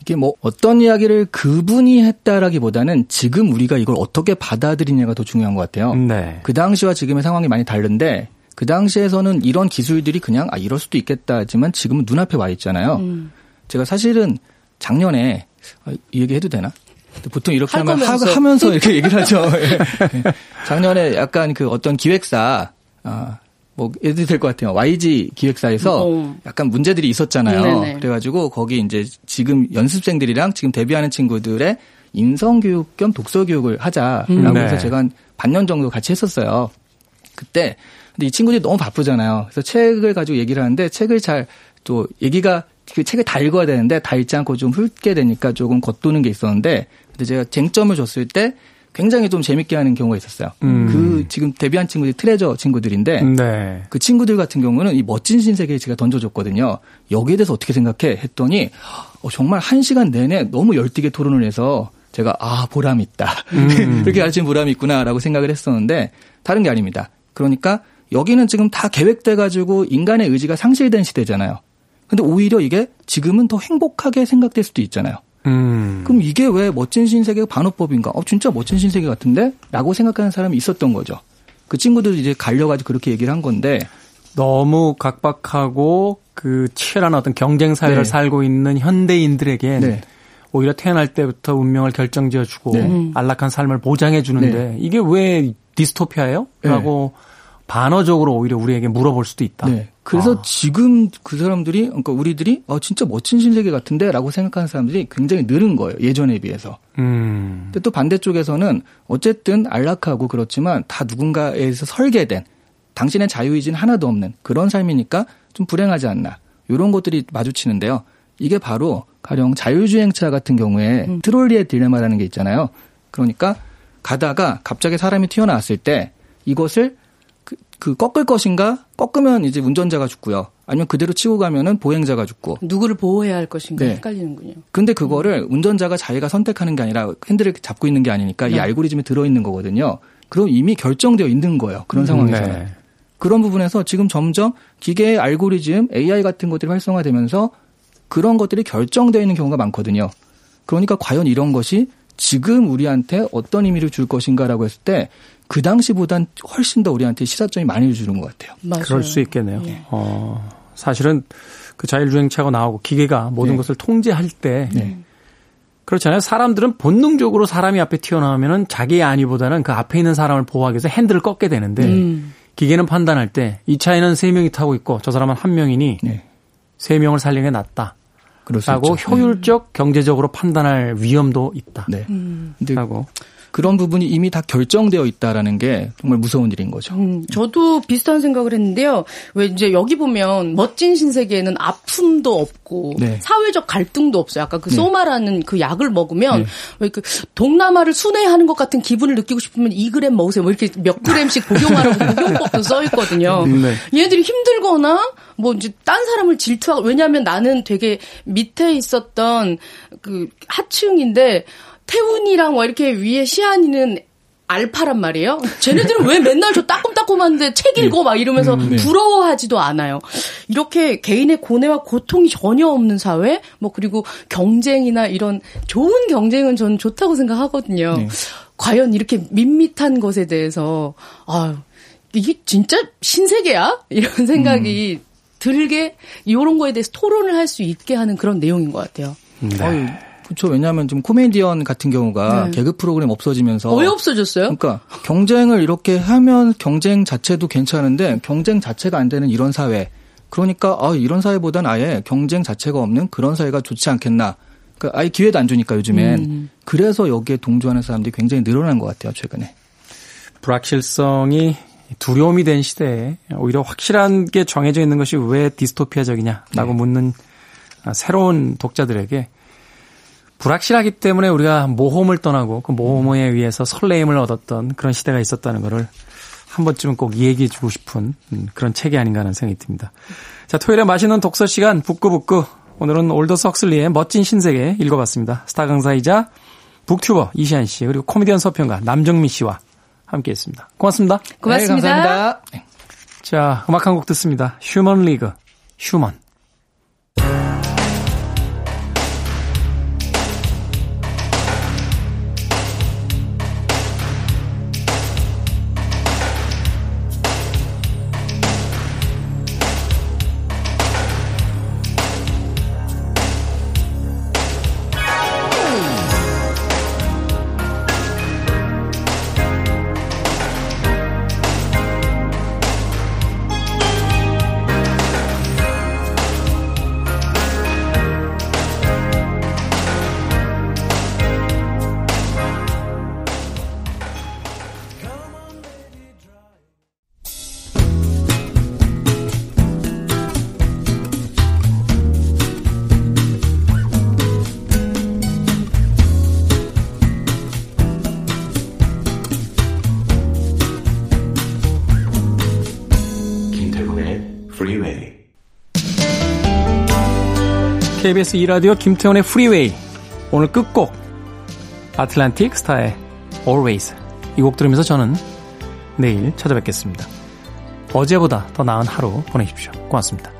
이게 뭐 어떤 이야기를 그분이 했다라기보다는 지금 우리가 이걸 어떻게 받아들이냐가 더 중요한 것 같아요. 네. 그 당시와 지금의 상황이 많이 다른데 그 당시에서는 이런 기술들이 그냥 아 이럴 수도 있겠다 하지만 지금은 눈앞에 와 있잖아요. 제가 사실은 작년에 아, 이 얘기 해도 되나? 보통 이렇게 할 하면 거면서. 하, 하면서 이렇게 얘기를 하죠. 예. 작년에 약간 그 어떤 기획사 아, 뭐 예를 될것 같아요. YG 기획사에서 어. 약간 문제들이 있었잖아요. 네네. 그래가지고 거기 이제 지금 연습생들이랑 지금 데뷔하는 친구들의 인성 교육 겸 독서 교육을 하자라고 네. 해서 제가 한 반년 정도 같이 했었어요. 그때 근데 이 친구들이 너무 바쁘잖아요. 그래서 책을 가지고 얘기를 하는데 책을 잘 또 얘기가 그 책을 다 읽어야 되는데 다 읽지 않고 좀 훑게 되니까 조금 겉도는 게 있었는데 근데 제가 쟁점을 줬을 때 굉장히 좀 재밌게 하는 경우가 있었어요. 음. 그 지금 데뷔한 친구들이 트레저 친구들인데 네. 그 친구들 같은 경우는 이 멋진 신세계에 제가 던져줬거든요. 여기에 대해서 어떻게 생각해? 했더니 어, 정말 한 시간 내내 너무 열띠게 토론을 해서 제가 아 보람 있다. 그렇게 가르친 보람이 있구나라고 생각을 했었는데 다른 게 아닙니다. 그러니까 여기는 지금 다 계획돼 가지고 인간의 의지가 상실된 시대잖아요. 근데 오히려 이게 지금은 더 행복하게 생각될 수도 있잖아요. 음. 그럼 이게 왜 멋진 신세계 반어법인가? 어, 진짜 멋진 신세계 같은데? 라고 생각하는 사람이 있었던 거죠. 그 친구들이 이제 갈려가지고 그렇게 얘기를 한 건데, 너무 각박하고 그 치열한 어떤 경쟁 사회를 네. 살고 있는 현대인들에겐 네. 오히려 태어날 때부터 운명을 결정지어주고 네. 음. 안락한 삶을 보장해 주는데 이게 왜 디스토피아예요? 네. 라고 반어적으로 오히려 우리에게 물어볼 수도 있다. 네. 그래서 아. 지금 그 사람들이, 그러니까 우리들이, 아, 진짜 멋진 신세계 같은데? 라고 생각하는 사람들이 굉장히 늘은 거예요. 예전에 비해서. 음. 근데 또 반대쪽에서는 어쨌든 안락하고 그렇지만 다 누군가에서 설계된 당신의 자유의지는 하나도 없는 그런 삶이니까 좀 불행하지 않나. 이런 것들이 마주치는데요. 이게 바로 가령 자율주행차 같은 경우에 트롤리의 딜레마라는 게 있잖아요. 그러니까 가다가 갑자기 사람이 튀어나왔을 때 이것을 그, 그 꺾을 것인가? 꺾으면 이제 운전자가 죽고요. 아니면 그대로 치고 가면은 보행자가 죽고. 누구를 보호해야 할 것인가 네. 헷갈리는군요. 근데 그거를 운전자가 자기가 선택하는 게 아니라 핸들을 잡고 있는 게 아니니까 이 네. 알고리즘에 들어 있는 거거든요. 그럼 이미 결정되어 있는 거예요. 그런 상황에서는. 네. 그런 부분에서 지금 점점 기계의 알고리즘, AI 같은 것들이 활성화되면서 그런 것들이 결정되어 있는 경우가 많거든요. 그러니까 과연 이런 것이 지금 우리한테 어떤 의미를 줄 것인가라고 했을 때 그 당시보단 훨씬 더 우리한테 시사점이 많이 주는 것 같아요. 맞아요. 그럴 수 있겠네요. 예. 어, 사실은 그 자율주행차가 나오고 기계가 모든 네. 것을 통제할 때 네. 그렇잖아요. 사람들은 본능적으로 사람이 앞에 튀어나오면은 자기의 안위보다는 그 앞에 있는 사람을 보호하기 위해서 핸들을 꺾게 되는데 음. 기계는 판단할 때 이 차에는 세 명이 타고 있고 저 사람은 한 명이니 네. 세 명을 살리는 게 낫다. 라고. 효율적 경제적으로 판단할 위험도 있다. 네. 음. 근데 라고 그런 부분이 이미 다 결정되어 있다라는 게 정말 무서운 일인 거죠. 음, 저도 비슷한 생각을 했는데요. 왜 이제 여기 보면 멋진 신세계에는 아픔도 없고 네. 사회적 갈등도 없어요. 아까 그 네. 소마라는 그 약을 먹으면 네. 왜그 동남아를 순회하는 것 같은 기분을 느끼고 싶으면 2g 먹으세요. 뭐 이렇게 몇 그램씩 복용하라고 복용법도 써 있거든요. 네. 얘들이 힘들거나 뭐 이제 딴 사람을 질투하고 왜냐하면 나는 되게 밑에 있었던 그 하층인데 태훈이랑 뭐 이렇게 위에 시안이는 알파란 말이에요. 쟤네들은 왜 맨날 저 따끔따끔한데 책 읽어 막 이러면서 네. 부러워하지도 않아요. 이렇게 개인의 고뇌와 고통이 전혀 없는 사회, 뭐 그리고 경쟁이나 이런 좋은 경쟁은 저는 좋다고 생각하거든요. 네. 과연 이렇게 밋밋한 것에 대해서 아유 이게 진짜 신세계야 이런 생각이 들게 이런 거에 대해서 토론을 할 수 있게 하는 그런 내용인 것 같아요. 아유, 그렇죠. 왜냐하면 지금 코미디언 같은 경우가 네. 개그 프로그램 없어지면서 왜 없어졌어요? 그러니까 경쟁을 이렇게 하면 경쟁 자체도 괜찮은데 경쟁 자체가 안 되는 이런 사회. 그러니까 아 이런 사회보단 아예 경쟁 자체가 없는 그런 사회가 좋지 않겠나. 그러니까 아예 기회도 안 주니까 요즘엔. 음. 그래서 여기에 동조하는 사람들이 굉장히 늘어난 것 같아요 최근에. 불확실성이 두려움이 된 시대에 오히려 확실한 게 정해져 있는 것이 왜 디스토피아적이냐라고 묻는 아, 새로운 독자들에게 불확실하기 때문에 우리가 모험을 떠나고 그 모험에 의해서 설레임을 얻었던 그런 시대가 있었다는 것을 한 번쯤은 꼭 얘기해 주고 싶은 음, 그런 책이 아닌가 하는 생각이 듭니다. 자, 토요일에 맛있는 독서 시간 북구북구 오늘은 올더스 헉슬리의 멋진 신세계 읽어봤습니다. 스타 강사이자 북튜버 이시안 씨 그리고 코미디언 서평가 남정미 씨와 함께했습니다. 고맙습니다. 고맙습니다. 네, 감사합니다. 네. 자, 음악 한 곡 듣습니다. 휴먼 리그, 휴먼. KBS 2라디오 김태원의 프리웨이. 오늘 끝곡. Atlantic Starr의 Always. 이 곡 들으면서 저는 내일 찾아뵙겠습니다. 어제보다 더 나은 하루 보내십시오. 고맙습니다.